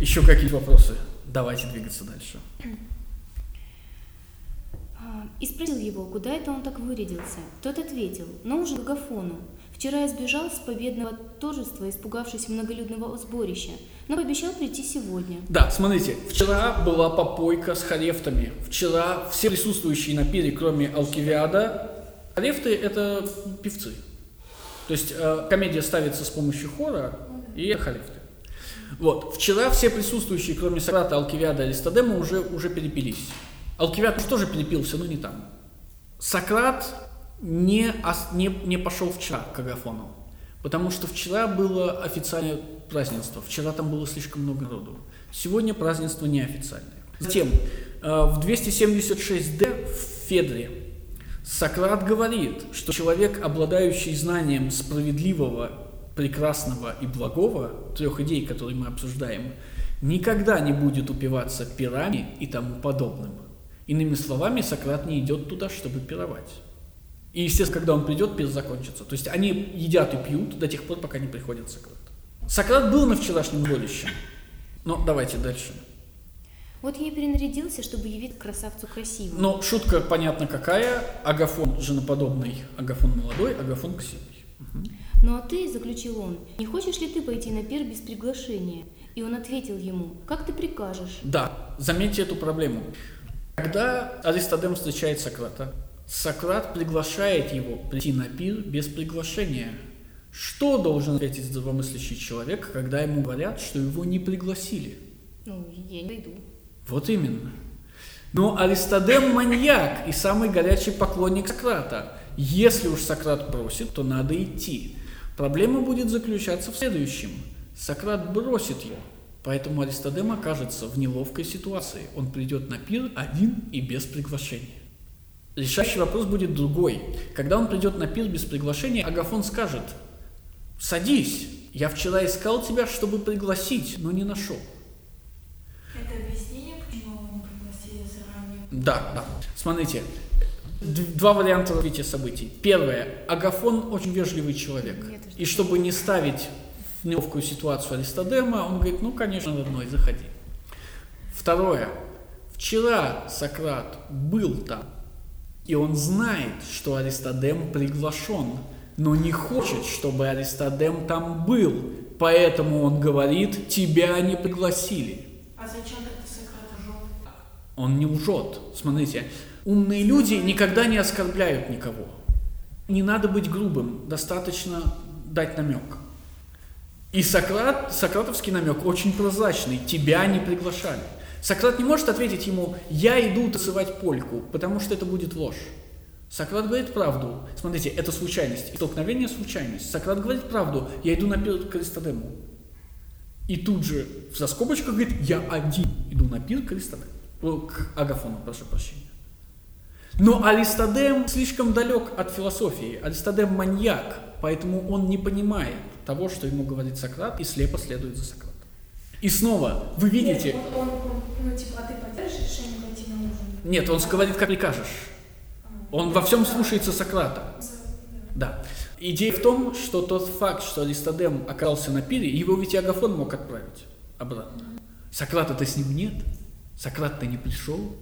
Еще какие вопросы? Давайте двигаться дальше. А, и спросил его, куда это он так вырядился. Тот ответил, но уже к Агафону. Вчера я сбежал с победного торжества, испугавшись многолюдного сборища, но пообещал прийти сегодня. Да, смотрите, вчера была попойка с харефтами. Вчера все присутствующие на пире, кроме Алкивиада, харефты – это певцы. То есть э, комедия ставится с помощью хора, и харефты. Вот, вчера все присутствующие, кроме Сократа, Алкивиада и Аристодема, уже, уже перепились. Алкивиад тоже перепился, но не там. Сократ не, не, не пошел вчера к Агафону, потому что вчера было официальное празднество, вчера там было слишком много народу. Сегодня празднество неофициальное. Затем, э, в 276d в Федре Сократ говорит, что человек, обладающий знанием справедливого, прекрасного и благого, трех идей, которые мы обсуждаем, никогда не будет упиваться пирами и тому подобным. Иными словами, Сократ не идет туда, чтобы пировать. И, естественно, когда он придет, пир закончится. То есть они едят и пьют до тех пор, пока не приходит Сократ. Сократ был на вчерашнем сборище. Но давайте дальше. Вот я перенарядился, чтобы явить красавцу красивую. Но шутка понятно какая. Агафон женоподобный, Агафон молодой, Агафон красивый. Угу. Ну а ты, заключил он, не хочешь ли ты пойти на пир без приглашения? И он ответил ему, как ты прикажешь? Да, заметьте эту проблему. Когда Аристодем встречает Сократа, Сократ приглашает его прийти на пир без приглашения. Что должен ответить здравомыслящий человек, когда ему говорят, что его не пригласили? Ну, я не пойду. Вот именно. Но Аристодем маньяк и самый горячий поклонник Сократа. Если уж Сократ просит, то надо идти. Проблема будет заключаться в следующем. Сократ бросит его, поэтому Аристодем окажется в неловкой ситуации. Он придет на пир один и без приглашения. Решающий вопрос будет другой. Когда он придет на пир без приглашения, Агафон скажет, «Садись, я вчера искал тебя, чтобы пригласить, но не нашел». Это объяснение, почему его не пригласили заранее? Да, да. Смотрите, два варианта развития событий. Первое. Агафон очень вежливый человек. И чтобы не ставить в неловкую ситуацию Аристодема, он говорит, ну, конечно, родной, заходи. Второе. Вчера Сократ был там, и он знает, что Аристодем приглашен, но не хочет, чтобы Аристодем там был. Поэтому он говорит, тебя не пригласили. А зачем тогда Сократ лжет? Он не лжет. Смотрите, умные люди никогда не оскорбляют никого. Не надо быть грубым, достаточно дать намек. И Сократ, сократовский намек очень прозрачный. Тебя не приглашали. Сократ не может ответить ему, я иду танцевать польку, потому что это будет ложь. Сократ говорит правду. Смотрите, это случайность. Столкновение – случайность. Сократ говорит правду. Я иду на пир к Аристодему. И тут же за скобочках говорит, я один иду на пир к Аристодему. К Агафону, прошу прощения. Но Аристодем слишком далек от философии. Аристодем маньяк, поэтому он не понимает того, что ему говорит Сократ, и слепо следует за Сократом. И снова, вы видите... Нет, он, он, ну, типа, а ты поддержишь решение пойти на ужин? Нет, он говорит, как прикажешь. Он во всем слушается Сократа. Да. Идея в том, что тот факт, что Аристодем оказался на пире, его ведь и Агафон мог отправить обратно. Сократа-то с ним нет. Сократ-то не пришел.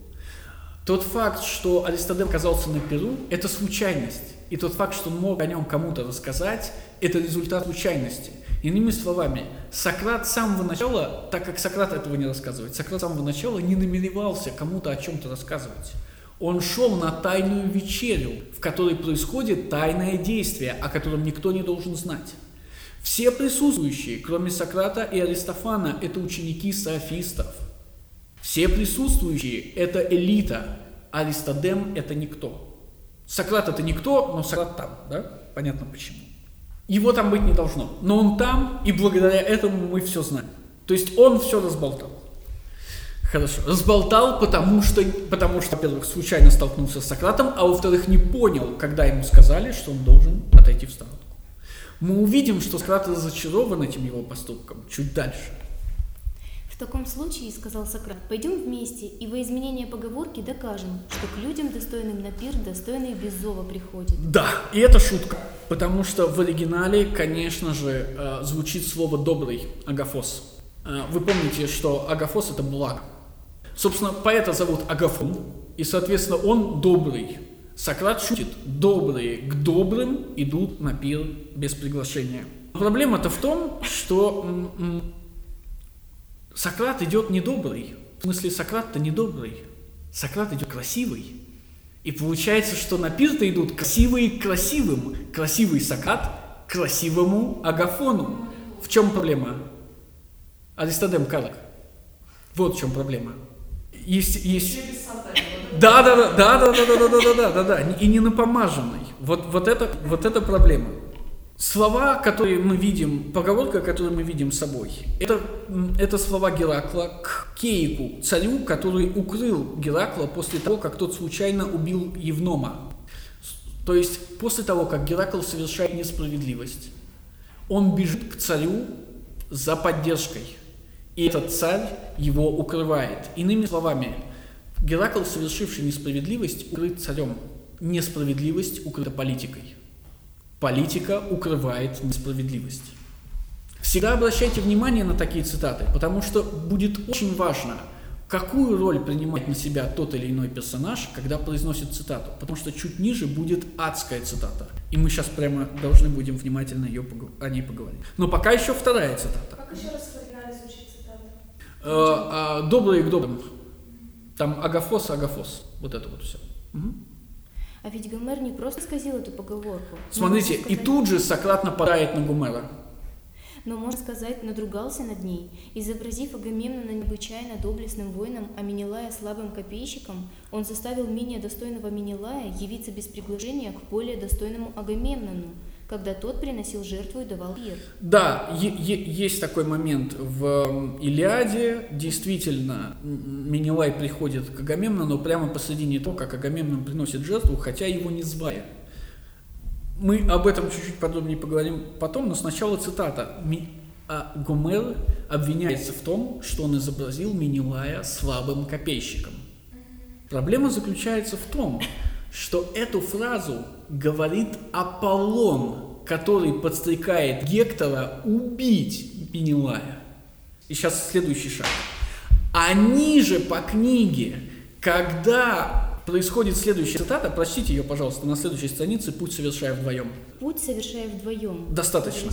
Тот факт, что Аристодем оказался на Перу, это случайность. И тот факт, что он мог о нем кому-то рассказать, это результат случайности. Иными словами, Сократ с самого начала, так как Сократ этого не рассказывает, Сократ с самого начала не намеревался кому-то о чем-то рассказывать. Он шел на тайную вечерю, в которой происходит тайное действие, о котором никто не должен знать. Все присутствующие, кроме Сократа и Аристофана, это ученики софистов. Все присутствующие – это элита, Аристодем – это никто. Сократ – это никто, но Сократ там, да? Понятно почему. Его там быть не должно. Но он там, и благодаря этому мы все знаем. То есть он все разболтал. Хорошо. Разболтал, потому что, потому что, во-первых, случайно столкнулся с Сократом, а во-вторых, не понял, когда ему сказали, что он должен отойти в сторонку. Мы увидим, что Сократ разочарован этим его поступком чуть дальше. В таком случае, сказал Сократ, пойдем вместе и во изменение поговорки докажем, что к людям, достойным на пир, достойные без зова приходят. Да, и это шутка, потому что в оригинале, конечно же, э, звучит слово «добрый» – агофос. Э, вы помните, что агофос – это благо. Собственно, поэта зовут Агафон, и, соответственно, он добрый. Сократ шутит, добрые к добрым идут на пир без приглашения. Проблема-то в том, что Сократ идет недобрый. В смысле, Сократ-то недобрый. Сократ идет красивый. И получается, что на пир-то идут красивые к красивым. Красивый Сократ к красивому Агафону. В чем проблема? Аристодем Карак. Вот в чем проблема. Есть, есть... Да, да, да, да, да, да, да, да, да, да, да, да, и не напомаженный. Вот, вот это, вот это проблема. Слова, которые мы видим, поговорка, которую мы видим с собой, это, это слова Геракла к Кейку, царю, который укрыл Геракла после того, как тот случайно убил Евнома. То есть после того, как Геракл совершает несправедливость, он бежит к царю за поддержкой. И этот царь его укрывает. Иными словами, Геракл, совершивший несправедливость, укрыт царем. Несправедливость укрыта политикой. Политика укрывает несправедливость. Всегда обращайте внимание на такие цитаты, потому что будет очень важно, какую роль принимает на себя тот или иной персонаж, когда произносит цитату. Потому что чуть ниже будет адская цитата. И мы сейчас прямо должны будем внимательно ее о ней поговорить. Но пока еще вторая цитата. Как еще раз в оригинале звучит цитата? Э, добрые к добрым. Там агафос, агафос. Вот это вот все. А ведь Гомер не просто сказал эту поговорку. Смотрите, и тут же Сократ нападает на Гумера. Но, можно сказать, надругался над ней, изобразив Агамемнона необычайно доблестным воином, а Менелая слабым копейщиком, он заставил менее достойного Менелая явиться без приглашения к более достойному Агамемнону, когда тот приносил жертву и давал пир. Да, есть такой момент в Илиаде. Действительно, м, Менелай приходит к Агамемнону прямо посредине того, как Агамемнон приносит жертву, хотя его не звали. Мы об этом чуть-чуть подробнее поговорим потом, но сначала цитата. А Гомер обвиняется в том, что он изобразил Менелая слабым копейщиком. Проблема заключается в том, что эту фразу говорит Аполлон, который подстрекает Гектора убить Менелая. И сейчас следующий шаг. А ниже по книге, когда происходит следующая цитата, прочтите ее, пожалуйста, на следующей странице «Путь совершая вдвоем». Путь совершая вдвоем. Достаточно.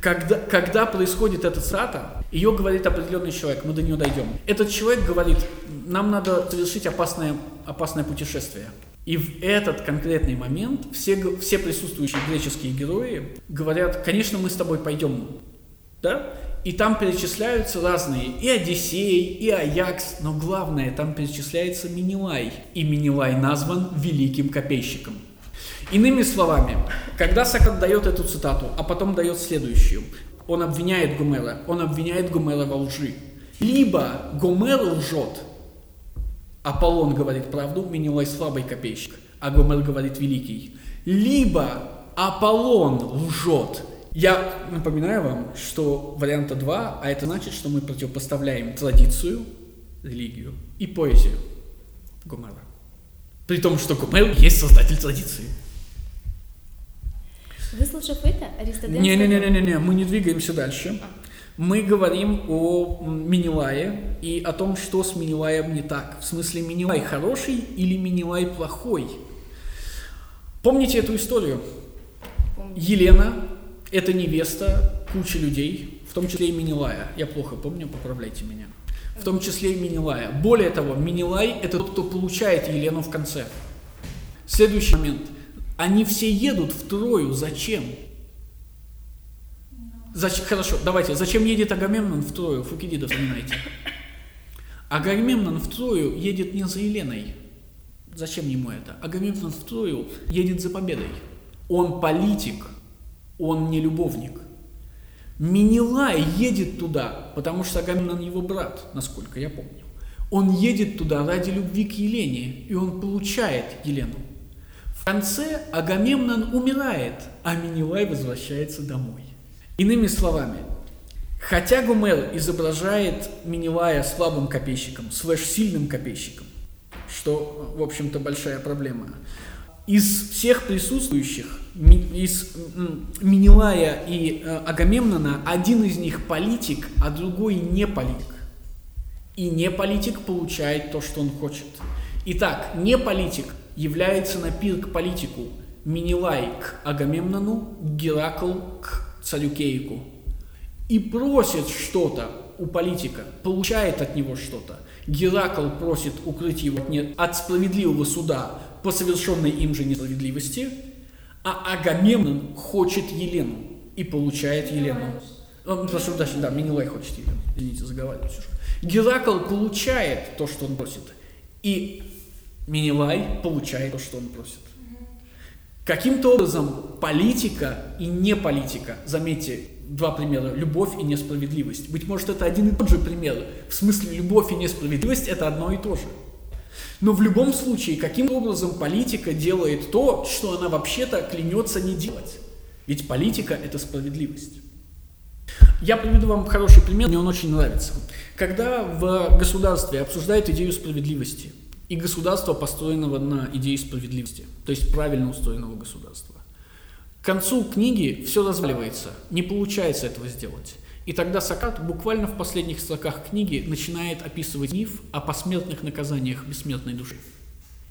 Когда, когда происходит эта цитата, ее говорит определенный человек, мы до нее дойдем. Этот человек говорит, нам надо совершить опасное, опасное путешествие. И в этот конкретный момент все, все присутствующие греческие герои говорят, конечно, мы с тобой пойдем. Да? И там перечисляются разные и Одиссей, и Аякс, но главное, там перечисляется Минилай. И Минилай назван великим копейщиком. Иными словами, когда Сократ дает эту цитату, а потом дает следующую, он обвиняет Гомера, он обвиняет Гомера во лжи. Либо Гомер лжет, Аполлон говорит правду, Менелай слабый копейщик, а Гомер говорит великий. Либо Аполлон лжет. Я напоминаю вам, что варианта 2, а это значит, что мы противопоставляем традицию, религию и поэзию Гомера. При том, что Гомер есть создатель традиции. Выслушав это, Аристодем сказал- Не-не-не-не-не, мы не двигаемся дальше. Мы говорим о Минилае и о том, что с Минилаем не так. В смысле, Минилай хороший или Минилай плохой? Помните эту историю? Елена – это невеста кучи людей, в том числе и Минилая. Я плохо помню, поправляйте меня. В том числе и Минилая. Более того, Минилай – это тот, кто получает Елену в конце. Следующий момент. Они все едут в Трою. Зачем? Зач- Хорошо, давайте. Зачем едет Агамемнон в Трою? Фукидида вспоминайте. Агамемнон в Трою едет не за Еленой. Зачем ему это? Агамемнон в Трою едет за победой. Он политик, он не любовник. Минилай едет туда, потому что Агамемнон его брат, насколько я помню. Он едет туда ради любви к Елене, и он получает Елену. В конце Агамемнон умирает, а Минилай возвращается домой. Иными словами, хотя Гомер изображает Минилая слабым копейщиком, слэш сильным копейщиком, что, в общем-то, большая проблема, из всех присутствующих, из Минилая и э, Агамемнона, один из них политик, а другой не политик. И не политик получает то, что он хочет. Итак, не политик является на пир к политику, Минилай к Агамемнону, Геракл к царю Кейку. И просит что-то у политика, получает от него что-то. Геракл просит укрыть его от справедливого суда по совершенной им же несправедливости, а Агамемнон хочет Елену и получает Елену. Он, прошу, да, да, Минилай хочет Елену. Извините, заговариваюсь уже. Геракл получает то, что он просит, и Минилай получает то, что он просит. Каким-то образом политика и не политика, заметьте, два примера, любовь и несправедливость. Быть может, это один и тот же пример. В смысле, любовь и несправедливость – это одно и то же. Но в любом случае, каким образом политика делает то, что она вообще-то клянется не делать? Ведь политика – это справедливость. Я приведу вам хороший пример, мне он очень нравится. Когда в государстве обсуждают идею справедливости – и государства, построенного на идее справедливости, то есть правильно устроенного государства. К концу книги все разваливается, не получается этого сделать. И тогда Сократ буквально в последних строках книги начинает описывать миф о посмертных наказаниях бессмертной души.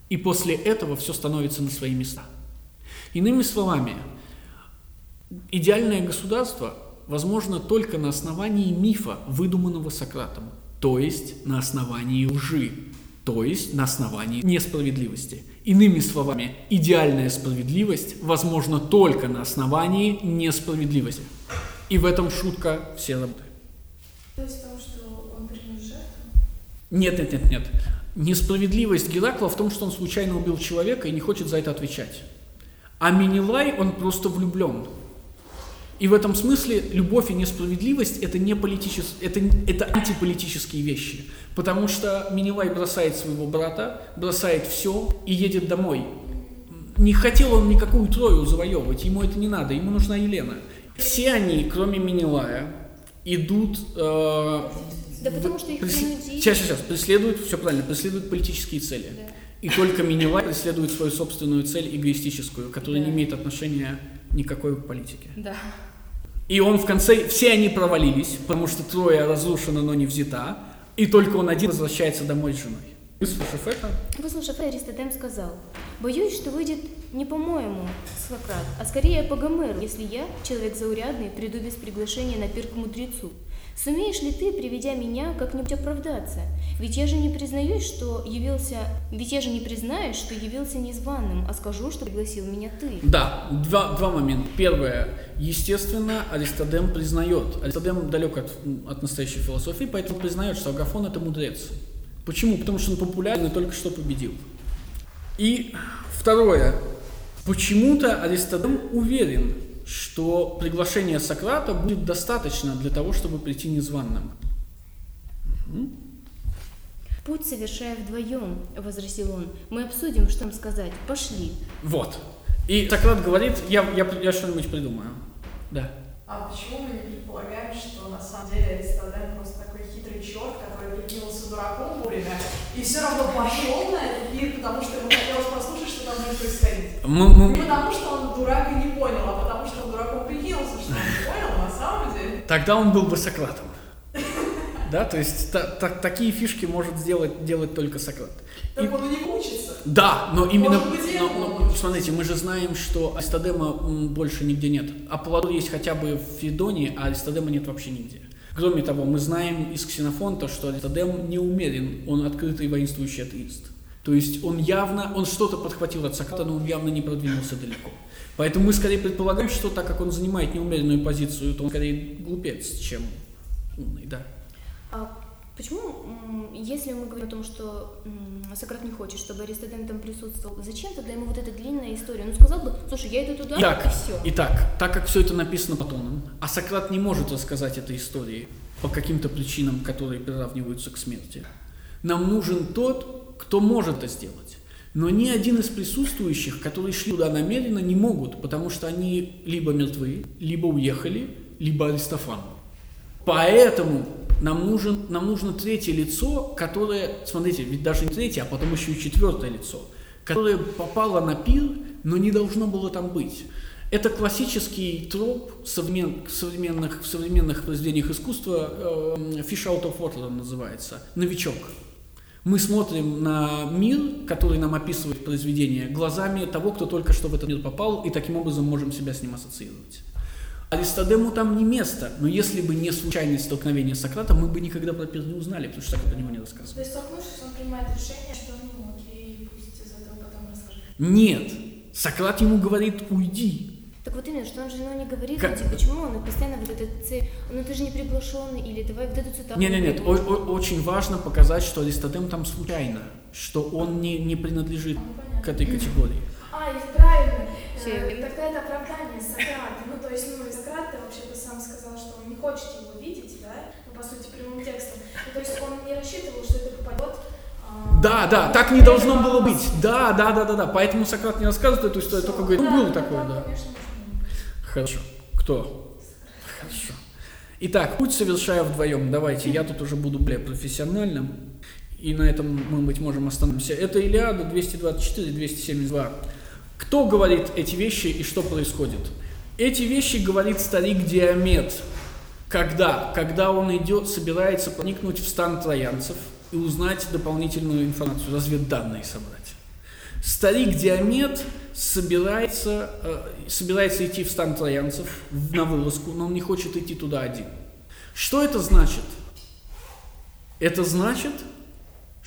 И после этого все становится на свои места. Иными словами, идеальное государство возможно только на основании мифа, выдуманного Сократом, то есть на основании лжи, то есть на основании несправедливости. Иными словами, идеальная справедливость возможна только на основании несправедливости. И в этом шутка все работы. То есть в том, что он принес жертву? Нет, нет, нет, нет. Несправедливость Геракла в том, что он случайно убил человека и не хочет за это отвечать. А Минилай, он просто влюблен. И в этом смысле любовь и несправедливость это не политичес... это, это антиполитические вещи. Потому что Минилай бросает своего брата, бросает все и едет домой. Не хотел он никакую Трою завоевывать, ему это не надо, ему нужна Елена. Все они, кроме Минилая, идут... Э, да потому что их преслед... принудили. Сейчас, сейчас, сейчас, преследуют, все правильно, преследуют политические цели. Да. И только Минилай преследует свою собственную цель эгоистическую, которая Да. не имеет отношения никакой к политике. Да. И он в конце, все они провалились, потому что Троя разрушена, но не взята, и только он один возвращается домой с женой. Выслушав это, Выслушав это, Аристотем сказал, «Боюсь, что выйдет не по-моему, Сократ, а скорее по Гомеру, если я, человек заурядный, приду без приглашения на пир к мудрецу. Сумеешь ли ты, приведя меня, как-нибудь оправдаться? Ведь я же не признаюсь, что явился... Ведь я же не признаюсь, что явился незваным, а скажу, что пригласил меня ты». да, два, два момента. Первое, естественно, Аристодем признает. Аристодем далек от, от настоящей философии, поэтому признает, что Агафон это мудрец. Почему? Потому что он популярен и только что победил. И второе, почему-то Аристодем уверен, что приглашение Сократа будет достаточно для того, чтобы прийти незваным. «Путь совершая вдвоем», — возразил он. «Мы обсудим, что нам сказать. Пошли». Вот. И Сократ говорит, я, я, я что-нибудь придумаю. Да. А почему мы не предполагаем, что на самом деле Аристотель просто такой хитрый черт, который прикинулся дураком вовремя и все равно пошел на этот пир, потому что ему хотелось послушать, что там будет происходить. Мы, мы- Не потому, что он дурак и не понял, а потому, что он дураком прикинулся, что он не понял на самом деле. Тогда он был бы Сократом. Да, то есть та- та- такие фишки может сделать, делать только Сократ. И- Так он и не учится. да, но именно, быть, и но- но, смотрите, мы же знаем, что Аристодема больше нигде нет. Аполлодор есть хотя бы в Федоне, а Аристодема нет вообще нигде. Кроме того, мы знаем из Ксенофонта, что Аристодем не умерен, он открытый воинствующий атеист. То есть он явно, он что-то подхватил от Сократа, но он явно не продвинулся далеко. Поэтому мы скорее предполагаем, что так как он занимает неумеренную позицию, то он скорее глупец, чем умный, да. А почему, если мы говорим о том, что Сократ не хочет, чтобы Аристотель там присутствовал, зачем тогда ему вот эта длинная история? Ну, сказал бы, слушай, я иду туда, Итак, и все. итак, так как все это написано Платоном, а Сократ не может рассказать этой истории по каким-то причинам, которые приравниваются к смерти, нам нужен тот, кто может это сделать. Но ни один из присутствующих, которые шли туда намеренно, не могут, потому что они либо мертвы, либо уехали, либо Аристофан. Поэтому нам, нужен, нам нужно третье лицо, которое, смотрите, ведь даже не третье, а потом еще и четвертое лицо, которое попало на пир, но не должно было там быть. Это классический троп современ- современных, в современных произведениях искусства, э, Fish out of water называется, новичок. Мы смотрим на мир, который нам описывает произведение, глазами того, кто только что в этот мир попал, и таким образом можем себя с ним ассоциировать. Аристодему там не место, но если бы не случайное столкновение с Сократом, мы бы никогда про пир не узнали, потому что Сократ о него не рассказывал. То есть, столкнувшись, он принимает решение, что ну окей, пусть из этого потом расскажет. Нет, Сократ ему говорит, уйди. Так вот именно, что он же ну, не говорит, Как- типа, почему он постоянно вот эта цель, ну ты же не приглашенный, или давай вот эту цитату. Нет, нет, нет, о- о- очень важно показать, что Аристотем там случайно, что он не, не принадлежит Ну, к этой категории. А, и правильно. Э, Тогда это оправдание Сократа. Ну, то есть, ну, и Сократ вообще-то сам сказал, что он не хочет его видеть, да, ну, по сути, прямым текстом. Ну, то есть, он не рассчитывал, что это попадет... а, Да, да, так не должно было быть. Да, да, да, да, да. Поэтому Сократ не рассказывает эту историю, только говорит, ну Да, было такое, там, да. Хорошо. Кто? Хорошо. Итак, путь совершаю вдвоем. Давайте, я тут уже буду более профессиональным. И на этом мы, быть можем, остановимся. Это Илиада 224-272. Кто говорит эти вещи и что происходит? Эти вещи говорит старик Диамет. Когда? Когда он идет, собирается проникнуть в стан троянцев и узнать дополнительную информацию, разведданные собрать. Старик Диамет собирается, э, собирается идти в стан троянцев на вылазку, но он не хочет идти туда один. Что это значит? Это значит,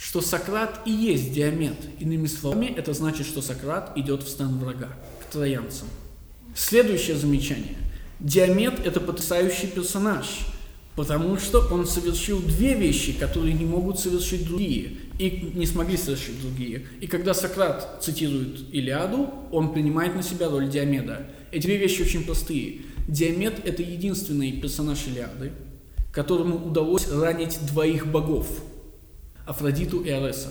что Сократ и есть Диамет. Иными словами, это значит, что Сократ идет в стан врага, к троянцам. Следующее замечание. Диамет – это потрясающий персонаж, потому что он совершил две вещи, которые не могут совершить другие, и не смогли совершить другие. И когда Сократ цитирует Илиаду, он принимает на себя роль Диомеда. Эти две вещи очень простые. Диамет – это единственный персонаж Илиады, которому удалось ранить двоих богов – Афродиту и Ареса.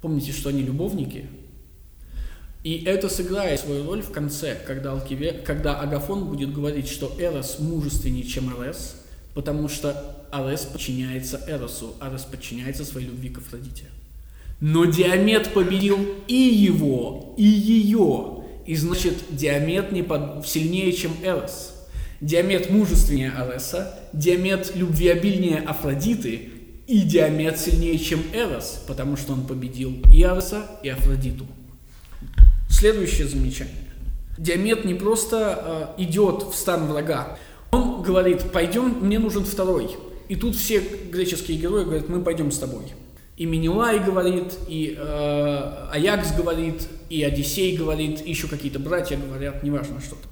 Помните, что они любовники? И это сыграет свою роль в конце, когда, Алкиве, когда Агафон будет говорить, что Эрос мужественнее, чем Арес, потому что Арес подчиняется Эросу, Арес подчиняется своей любви к Афродите. Но Диамет победил и его, и ее. И значит, Диамет не под- сильнее, чем Эрос. Диамет мужественнее Ареса, Диамет любвеобильнее Афродиты, и Диамет сильнее, чем Эрос, потому что он победил и Ареса, и Афродиту. Следующее замечание. Диамет не просто э, идет в стан врага. Он говорит, пойдем, мне нужен второй. И тут все греческие герои говорят, мы пойдем с тобой. И Менелай говорит, и э, Аякс говорит, и Одиссей говорит, еще какие-то братья говорят, неважно что-то.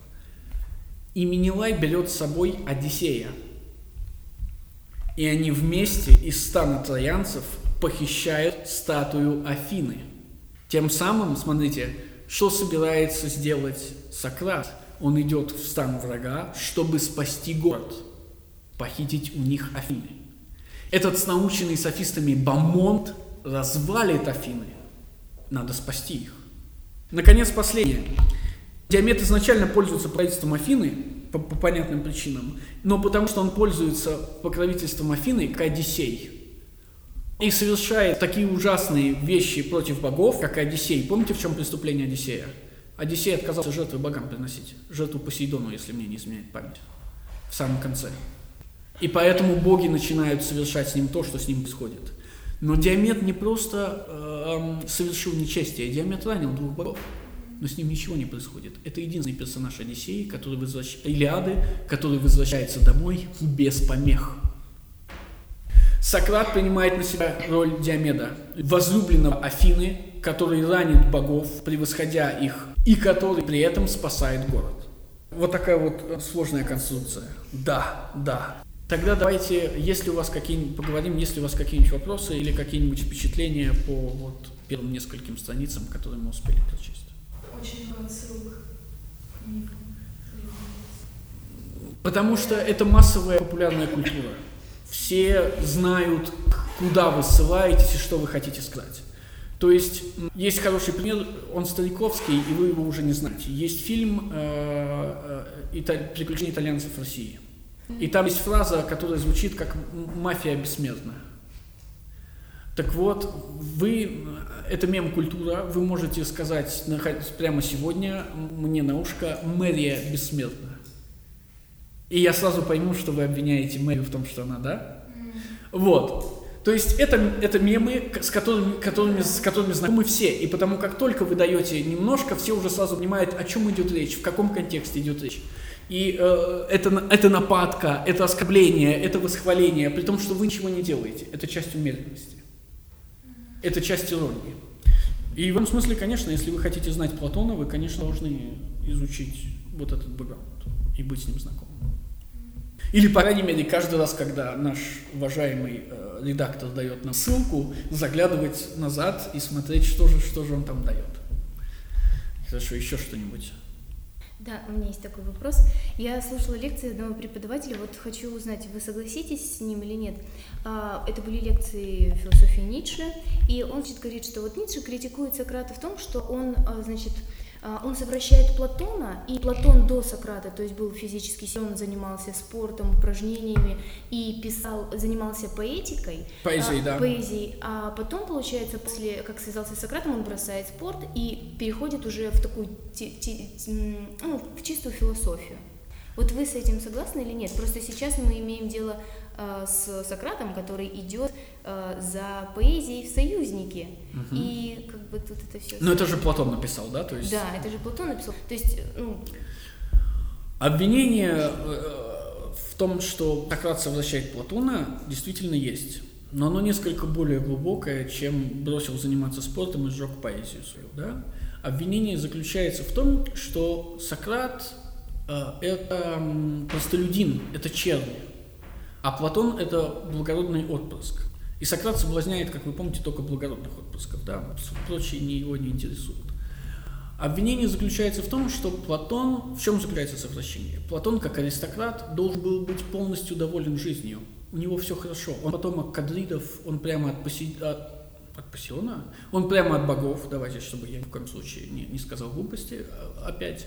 И Менелай берет с собой Одиссея. И они вместе из стана троянцев похищают статую Афины. Тем самым, смотрите, что собирается сделать Сократ? Он идет в стан врага, чтобы спасти город, похитить у них Афины. Этот наученный софистами Бамонт развалит Афины. Надо спасти их. Наконец, последнее. Диамет изначально пользуется правительством Афины по, по понятным причинам, но потому что он пользуется покровительством Афины, как Одиссей. И совершает такие ужасные вещи против богов, как Одиссей. Помните, в чем преступление Одиссея? Одиссей отказался жертвы богам приносить. Жертву Посейдону, если мне не изменяет память. В самом конце. И поэтому боги начинают совершать с ним то, что с ним происходит. Но Диамет не просто эм, совершил нечестие, Диамет ранил двух богов. Но с ним ничего не происходит. Это единственный персонаж Одиссеи, который возвращ... Илиады, который возвращается домой без помех. Сократ принимает на себя роль Диомеда, возлюбленного Афины, который ранит богов, превосходя их, и который при этом спасает город. Вот такая вот сложная конструкция. Да, да. Тогда давайте, если у вас какие поговорим, если у вас какие-нибудь вопросы или какие-нибудь впечатления по вот первым нескольким страницам, которые мы успели прочесть. Очень много ссылок к книгам. Потому что это массовая популярная культура. Все знают, куда вы ссылаетесь и что вы хотите сказать. То есть есть хороший пример, он стариковский, и вы его уже не знаете. Есть фильм э, э, «Ита- «Приключения итальянцев в России». И там есть фраза, которая звучит как «м- «мафия бессмертна». Так вот, вы, это мем-культура, вы можете сказать прямо сегодня мне на ушко «Мэрия бессмертна». И я сразу пойму, что вы обвиняете Мэрию в том, что она, да? Вот. То есть это, это мемы, с которыми, которыми, с которыми знакомы все. И потому как только вы даете немножко, все уже сразу понимают, о чем идет речь, в каком контексте идет речь. И э, это, это нападка, это оскорбление, это восхваление, при том, что вы ничего не делаете. Это часть умеренности. Это часть иронии. И в этом смысле, конечно, если вы хотите знать Платона, вы, конечно, должны изучить вот этот бэкграунд и быть с ним знакомым. Или, по крайней мере, каждый раз, когда наш уважаемый э, редактор дает нам ссылку, заглядывать назад и смотреть, что же, что же он там дает. Хорошо, еще что-нибудь. Да, у меня есть такой вопрос. Я слушала лекции одного преподавателя, вот хочу узнать, вы согласитесь с ним или нет. А, это были лекции философии Ницше, и он значит, говорит, что вот Ницше критикует Сократа в том, что он, а, значит, он совращает Платона, и Платон до Сократа, то есть был физически силен, занимался спортом, упражнениями и писал, занимался поэтикой. Поэзией, а, да. Поэзией. А потом, получается, после, как связался с Сократом, он бросает спорт и переходит уже в такую, ну, в чистую философию. Вот вы с этим согласны или нет? Просто сейчас мы имеем дело с Сократом, который идет э, за поэзией в союзнике. Угу. И как бы тут это все... Ну это же Платон написал, да? То есть... Да, это же Платон написал. То есть, ну... Обвинение э, в том, что Сократ совращает Платона, действительно есть. Но оно несколько более глубокое, чем бросил заниматься спортом и сжег поэзию свою, да? Обвинение заключается в том, что Сократ Э, это простолюдин, это червь. А Платон – это благородный отпрыск. И Сократ соблазняет, как вы помните, только благородных отпрысков, да, прочие не его не интересуют. Обвинение заключается в том, что Платон, в чем заключается совращение? Платон, как аристократ, должен был быть полностью доволен жизнью. У него все хорошо. Он потомок кадридов, он прямо от, поси... от, от Пассиона, он прямо от богов, давайте, чтобы я ни в коем случае не, не сказал глупости а, опять.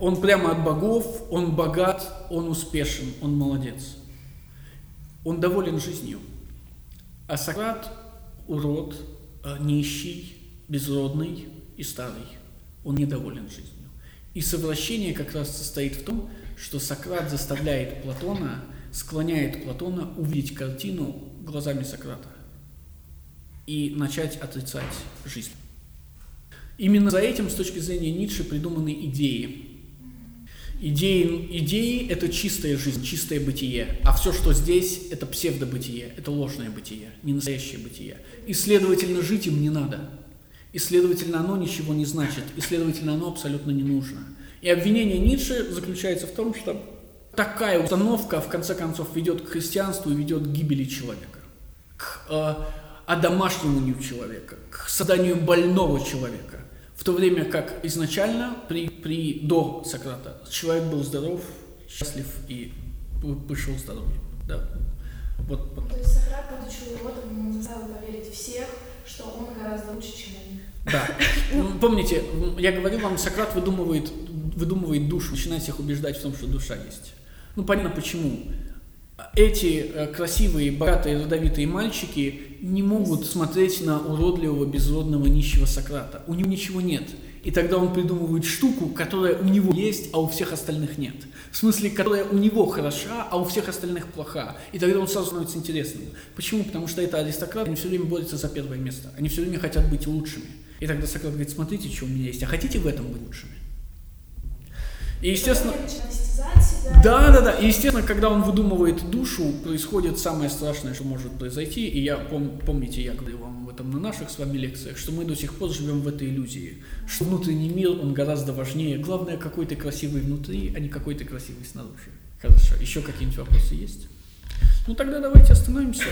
Он прямо от богов, он богат, он успешен, он молодец. Он доволен жизнью. А Сократ – урод, а, нищий, безродный и старый. Он недоволен жизнью. И совращение как раз состоит в том, что Сократ заставляет Платона, склоняет Платона увидеть картину глазами Сократа и начать отрицать жизнь. Именно за этим, с точки зрения Ницше, придуманы идеи, Идеи, идеи – это чистая жизнь, чистое бытие, а все, что здесь – это псевдобытие, это ложное бытие, не настоящее бытие. И, следовательно, жить им не надо. И, следовательно, оно ничего не значит, и, следовательно, оно абсолютно не нужно. И обвинение Ницше заключается в том, что такая установка, в конце концов, ведет к христианству и ведет к гибели человека, к э, одомашниванию человека, к созданию больного человека. В то время как изначально, при, при, до Сократа, человек был здоров, счастлив и вышел здоровьем. Да. Вот, вот. То есть Сократ, будучи уродом, заставил поверить всех, что он гораздо лучше, чем они. Да. Ну, помните, я говорил вам, Сократ выдумывает, выдумывает душу, начинает их убеждать в том, что душа есть. Ну, понятно почему эти э, красивые, богатые, родовитые мальчики не могут смотреть на уродливого, безродного, нищего Сократа. У него ничего нет. И тогда он придумывает штуку, которая у него есть, а у всех остальных нет. В смысле, которая у него хороша, а у всех остальных плоха. И тогда он сразу становится интересным. Почему? Потому что это аристократы, они все время борются за первое место. Они все время хотят быть лучшими. И тогда Сократ говорит, смотрите, что у меня есть, а хотите в этом быть лучшими? И, естественно... Да, да, да. И, естественно, когда он выдумывает душу, происходит самое страшное, что может произойти. И я, пом, помните, я говорил вам об этом на наших с вами лекциях, что мы до сих пор живем в этой иллюзии, что внутренний мир, он гораздо важнее. Главное, какой ты красивый внутри, а не какой ты красивый снаружи. Хорошо. Еще какие-нибудь вопросы есть? Ну, тогда давайте остановимся.